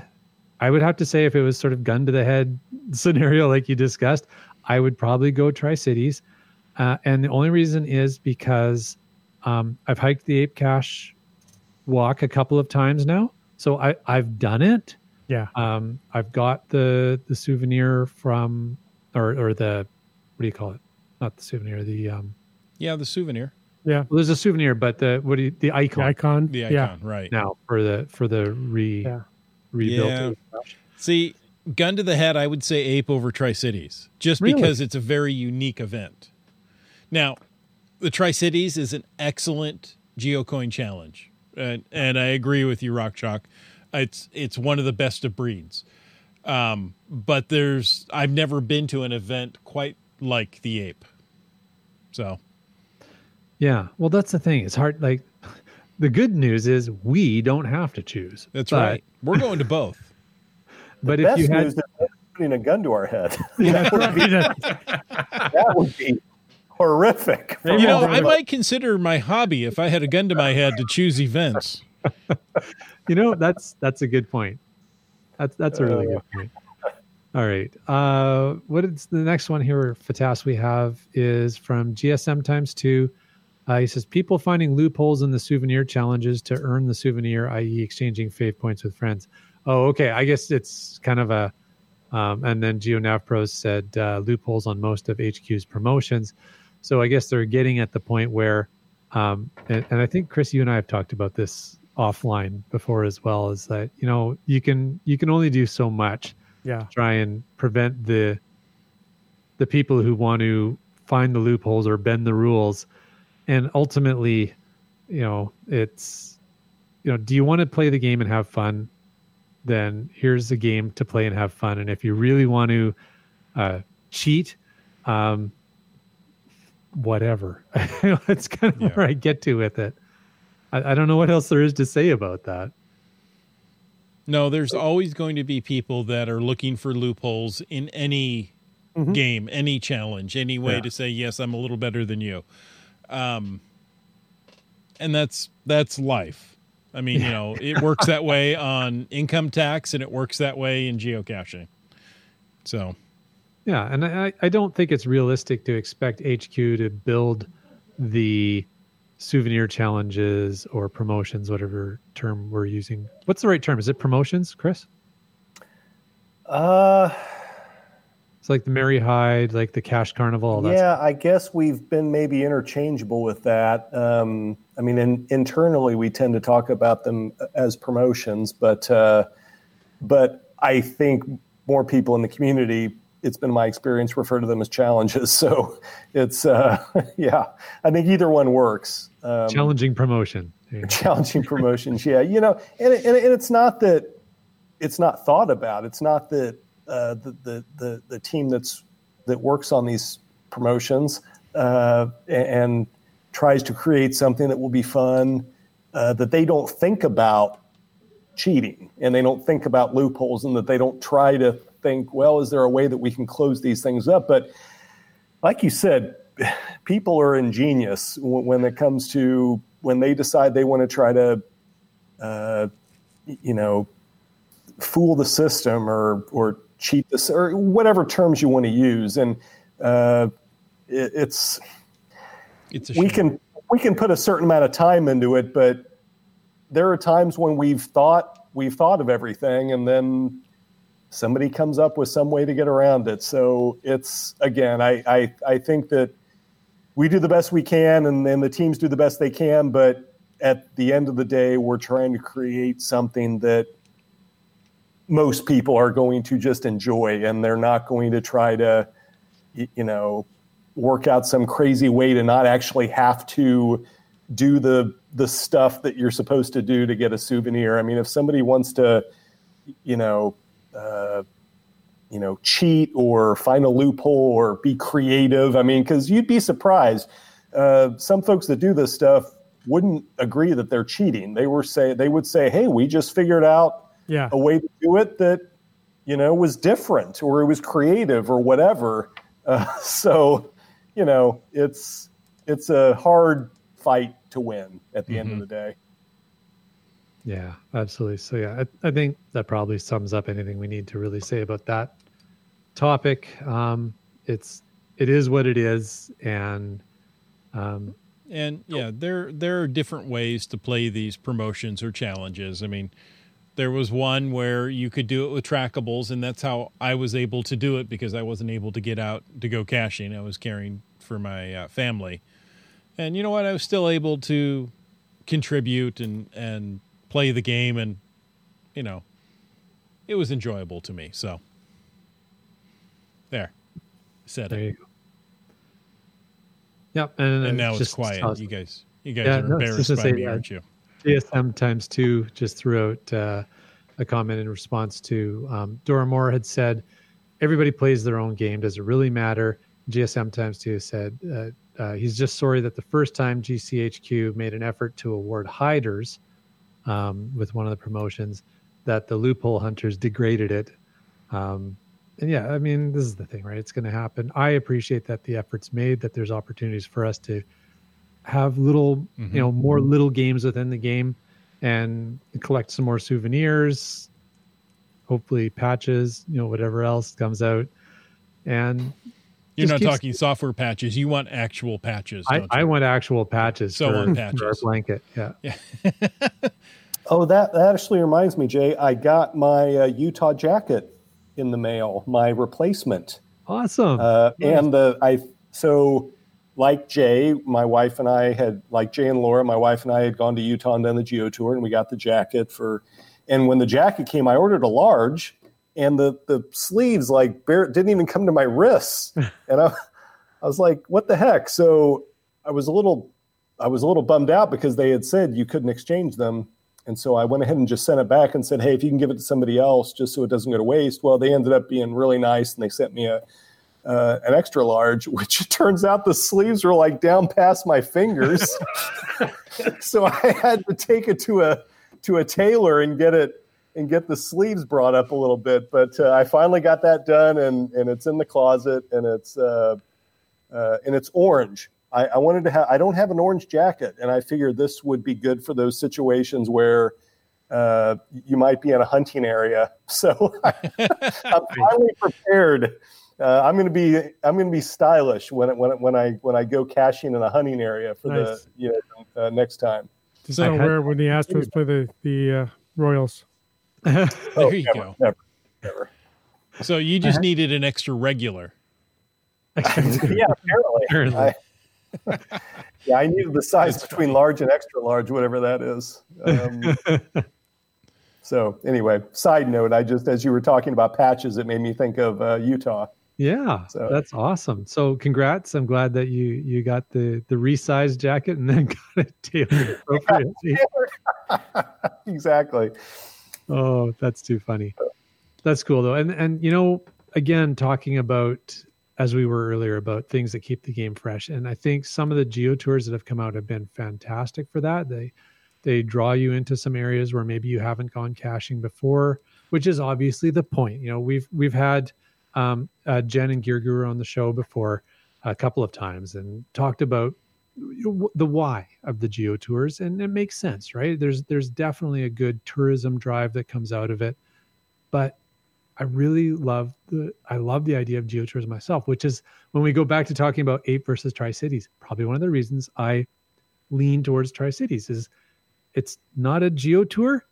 I would have to say if it was sort of gun to the head [LAUGHS] scenario like you discussed, I would probably go Tri Cities, uh, and the only reason is because um, I've hiked the Ape Cache walk a couple of times now, so I I've done it. Yeah. Um, I've got the the souvenir from, or or the, what do you call it? Not the souvenir. The um, Yeah. The souvenir, Yeah. well, there's a souvenir, but the what do you, the The icon icon. Yeah. Right. now for the for the re Yeah. rebuilt. Yeah. See, gun to the head, I would say Ape over Tri Cities, just Really? because it's a very unique event. Now, the Tri Cities is an excellent geocoin challenge, and and I agree with you, Rock Chalk. It's it's one of the best of breeds. Um, but there's I've never been to an event quite like the Ape. So Yeah. Well, that's the thing. It's hard. Like, [LAUGHS] the good news is we don't have to choose. that's But- right. We're going to both. [LAUGHS] But if you had, news is putting a gun to our head. [LAUGHS] Yeah. that would be horrific. [LAUGHS] You know, I might consider my hobby if I had a gun to my head to choose events. [LAUGHS] you know, that's that's a good point. That's that's a really good point. All right. Uh, what is the next one here, Fatas, we have is from GSM times two. Uh, he says, people finding loopholes in the souvenir challenges to earn the souvenir, i.e., exchanging fave points with friends. Oh, okay. I guess it's kind of a. Um, and then GeoNavPros said uh, loopholes on most of HQ's promotions. So I guess they're getting at the point where, um, and, and I think Chris, you and I have talked about this offline before as well. Is that you know you can you can only do so much. Yeah. Try and prevent the the people who want to find the loopholes or bend the rules, and ultimately, you know, it's you know, do you want to play the game and have fun? Then here's the game to play and have fun. And if you really want to uh, cheat, um, whatever. [LAUGHS] That's kind of Yeah. where I get to with it. I, I don't know what else there is to say about that. No, there's always going to be people that are looking for loopholes in any game, any challenge, any way Yeah. to say yes, I'm a little better than you. Um, and that's that's life. I mean, you know, it works that way on income tax, and it works that way in geocaching. So, Yeah, and I, I don't think it's realistic to expect HQ to build the souvenir challenges or promotions, whatever term we're using. What's the right term? Is it promotions, Chris? Uh, It's like the Merry Hyde, like the Cache Carnival. all that yeah, I guess we've been maybe interchangeable with that. Um, I mean, in, internally, we tend to talk about them as promotions, but uh, but I think more people in the community, it's been my experience, refer to them as challenges. [LAUGHS] So it's uh, [LAUGHS] yeah, I think either one works. Um, Challenging promotion. Go. [LAUGHS] challenging promotions. Yeah, you know, and, and, and it's not that it's not thought about. It's not that uh, the, the the the team that's that works on these promotions uh, and, and tries to create something that will be fun. Uh, that they don't think about cheating and they don't think about loopholes and that they don't try to think, well, is there a way that we can close these things up? But like you said, people are ingenious when, it comes to when they decide they want to try to, uh, you know, fool the system or or cheat this or whatever terms you want to use, and uh, it, it's it's a we can we can put a certain amount of time into it, but there are times when we've thought we've thought of everything, and then somebody comes up with some way to get around it. So it's again, I I, I think that we do the best we can, and then the teams do the best they can, but at the end of the day, we're trying to create something that most people are going to just enjoy, and they're not going to try to, you know, work out some crazy way to not actually have to do the the stuff that you're supposed to do to get a souvenir. I mean, if somebody wants to, you know, uh, you know, cheat or find a loophole or be creative, I mean, because you'd be surprised. Uh, some folks that do this stuff wouldn't agree that they're cheating. They were say they would say, "Hey, we just figured out Yeah. a way to do it that you know was different or it was creative or whatever uh, [LAUGHS] so you know it's it's a hard fight to win at the end of the day Yeah, absolutely. So yeah, I, I think that probably sums up anything we need to really say about that topic. Um, it's it is what it is, and um, And yeah, there there are different ways to play these promotions or challenges. I mean, there was one where you could do it with trackables, and that's how I was able to do it because I wasn't able to get out to go caching. I was caring for my uh, family, and you know what? I was still able to contribute and and play the game, and you know, it was enjoyable to me. So there, said there it. Yep, and, And now it's just quiet. tells- You guys, you guys Yeah, are no, embarrassed by say me, aren't you? GSM times two just threw out uh, a comment in response to um, Dora Moore had said, "Everybody plays their own game. Does it really matter?" GSM times two said uh, uh, he's just sorry that the first time GCHQ made an effort to award hiders um, with one of the promotions, that the loophole hunters degraded it. Um, and yeah, I mean, this is the thing, right? It's going to happen. I appreciate that the effort's made, that there's opportunities for us to have little, you know, more little games within the game. and collect some more souvenirs, hopefully patches, you know, whatever else comes out. And You're not keeps- talking software patches. You want actual patches. I, I want actual patches So for, on for our blanket. Yeah. [LAUGHS] Oh, that, that actually reminds me, Jay. I got my uh, Utah jacket in the mail, my replacement. Awesome. Uh, And the I so like Jay, my wife and I had like Jay and Laura, my wife and I had gone to Utah and done the Geo tour, and we got the jacket for. And when the jacket came, I ordered a large, and the the sleeves like bare, didn't even come to my wrists, [LAUGHS] and I, I was like, "What the heck?" So I was a little, I was a little bummed out because they had said you couldn't exchange them. And so I went ahead and just sent it back and said, "Hey, if you can give it to somebody else, just so it doesn't go to waste." Well, they ended up being really nice, and they sent me a uh, an extra large, [LAUGHS] which it turns out the sleeves were like down past my fingers. [LAUGHS] so I had to take it to a to a tailor and get it and get the sleeves brought up a little bit. But uh, I finally got that done, and and it's in the closet, and it's uh, uh, and it's orange. I, I wanted to have. I don't have an orange jacket, and I figured this would be good for those situations where. Uh, you might be in a hunting area, [LAUGHS] so [LAUGHS] I'm finally prepared. Uh, I'm going to be I'm going to be stylish when it, when it, when I when I go caching in a hunting area for Nice. the you know uh, next time. Just I so had- when the Astros play the the uh, Royals. [LAUGHS] There Oh, you never, go. Never, never. So you just needed an extra regular. [LAUGHS] yeah, apparently. Apparently. I, [LAUGHS] yeah, I needed the size between large and extra large, whatever that is. Um, so anyway, side note, I just as you were talking about patches, it made me think of uh, Utah. Yeah, So- that's awesome. So congrats. I'm glad that you you got the the resized jacket and then got it tailored appropriately. exactly. Oh, that's too funny. That's cool though. And and you know, again, talking about as we were earlier about things that keep the game fresh. And I think some of the geo tours that have come out have been fantastic for that. They they draw you into some areas where maybe you haven't gone caching before, which is obviously the point. You know, we've we've had um, uh, Jen and Gear Guru on the show before a couple of times and talked about the why of the geo tours and it makes sense right there's there's definitely a good tourism drive that comes out of it but i really love the i love the idea of geo tours myself which is when we go back to talking about ape versus tri-cities probably one of the reasons i lean towards tri-cities is it's not a geo tour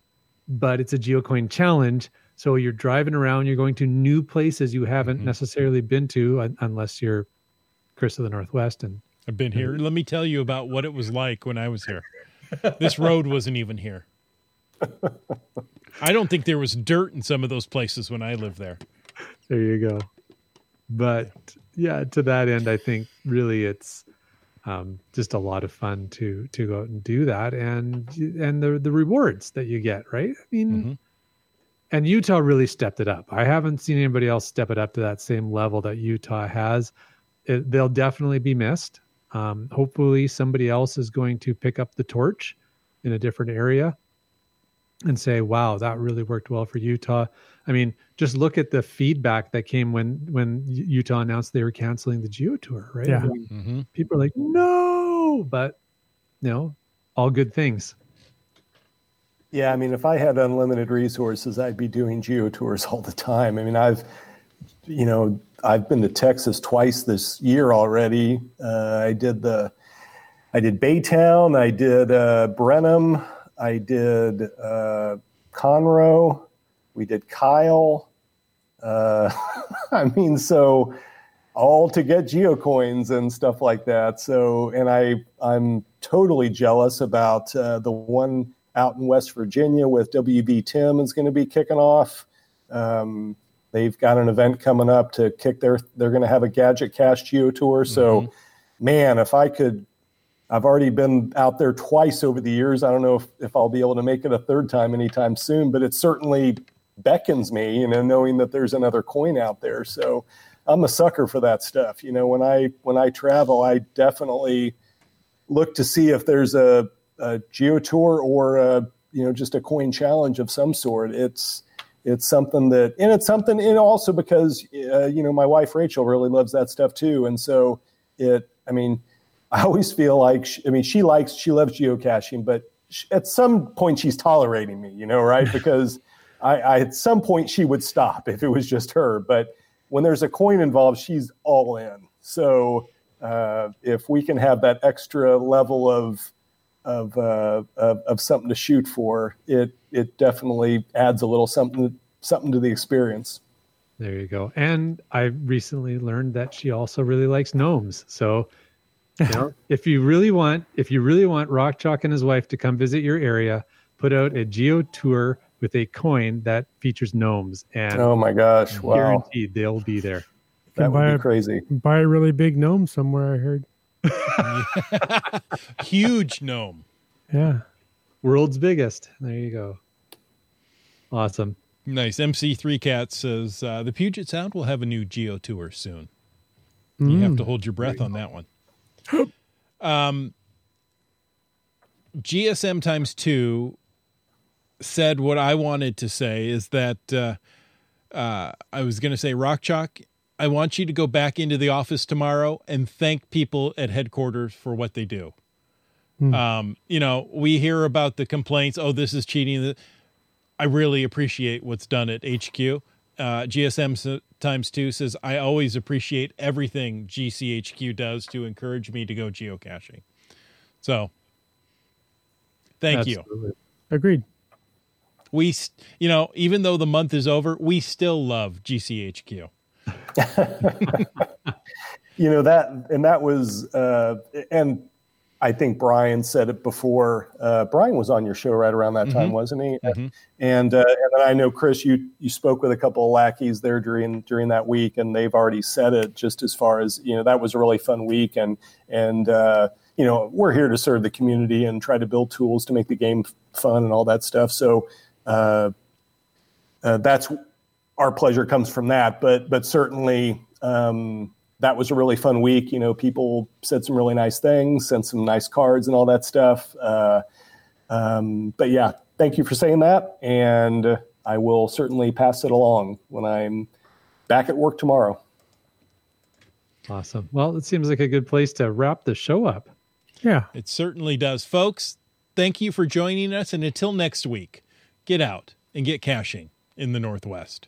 but it's a geocoin challenge so you're driving around you're going to new places you haven't Mhm. necessarily been to unless you're chris of the northwest and I've been here. Let me tell you about what it was like when I was here. This road wasn't even here. I don't think there was dirt in some of those places when I lived there. There you go. But yeah, to that end, I think really it's um, just a lot of fun to to go out and do that, and and the the rewards that you get, right? I mean, Mhm. and Utah really stepped it up. I haven't seen anybody else step it up to that same level that Utah has. It, they'll definitely be missed. Um, hopefully, somebody else is going to pick up the torch in a different area and say, "Wow, that really worked well for Utah." I mean, just look at the feedback that came when when Utah announced they were canceling the Geo Tour, right? Yeah. I mean, Mm-hmm. people are like, "No," but you know, all good things. Yeah, I mean, if I had unlimited resources, I'd be doing geo tours all the time. I mean, I've, you know, I've been to Texas twice this year already. Uh, I did the, I did Baytown, I did uh, Brenham, I did uh, Conroe, we did Kyle. Uh, [LAUGHS] I mean, so all to get geocoins and stuff like that. So, and I, I'm totally jealous about uh, the one out in West Virginia with WB Tim is going to be kicking off. Um, they've got an event coming up to kick their. They're going to have a gadget cache geo tour. Mm-hmm. So, man, if I could, I've already been out there twice over the years. I don't know if, if I'll be able to make it a third time anytime soon, but it certainly beckons me, you know, knowing that there's another coin out there. So I'm a sucker for that stuff. You know, when I when I travel, I definitely look to see if there's a, a geo tour or a, you know just a coin challenge of some sort. It's it's something that and it's something and also because uh, you know my wife Rachel really loves that stuff too, and so it. I mean, I always feel like she, I mean she likes she loves geocaching, but sh- at some point she's tolerating me, you know, right? [LAUGHS] Because I, I at some point she would stop if it was just her, but when there's a coin involved, she's all in. So uh, if we can have that extra level of of, uh, of of something to shoot for, it it definitely adds a little something something to the experience. There you go. And I recently learned that she also really likes gnomes. So, you know, [LAUGHS] if you really want, if you really want Rock Chalk and his wife to come visit your area, put out a geo tour with a coin that features gnomes, and Oh my gosh! Wow, guaranteed they'll be there. that Can buy would a- crazy. Buy a really big gnome somewhere. I heard. [LAUGHS] Huge gnome. Yeah. World's biggest. There you go. Awesome. Nice. MC3 Cat says uh, the Puget Sound will have a new Geo tour soon. You Mm. have to hold your breath on that one. um, GSM times two said what I wanted to say is that uh, uh, I was going to say, Rock Chalk, I want you to go back into the office tomorrow and thank people at headquarters for what they do. Um, you know, we hear about the complaints. Oh, this is cheating. I really appreciate what's done at HQ. Uh, GSM times two says, I always appreciate everything GCHQ does to encourage me to go geocaching. So, thank you. Agreed. We, you know, even though the month is over, we still love GCHQ. [LAUGHS] you know that and that was uh and i think brian said it before uh brian was on your show right around that time wasn't he? Mhm. and uh, and then i know chris you you spoke with a couple of lackeys there during during that week and they've already said it just as far as you know that was a really fun week and and uh you know we're here to serve the community and try to build tools to make the game fun and all that stuff. So uh, uh that's our pleasure comes from that. But but certainly um, that was a really fun week. You know, people said some really nice things, sent some nice cards and all that stuff. Uh, um, but yeah, thank you for saying that, and I will certainly pass it along when I'm back at work tomorrow. Awesome. Well, it seems like a good place to wrap the show up. Yeah. It certainly does. Folks, thank you for joining us. And until next week, get out and get caching in the Northwest.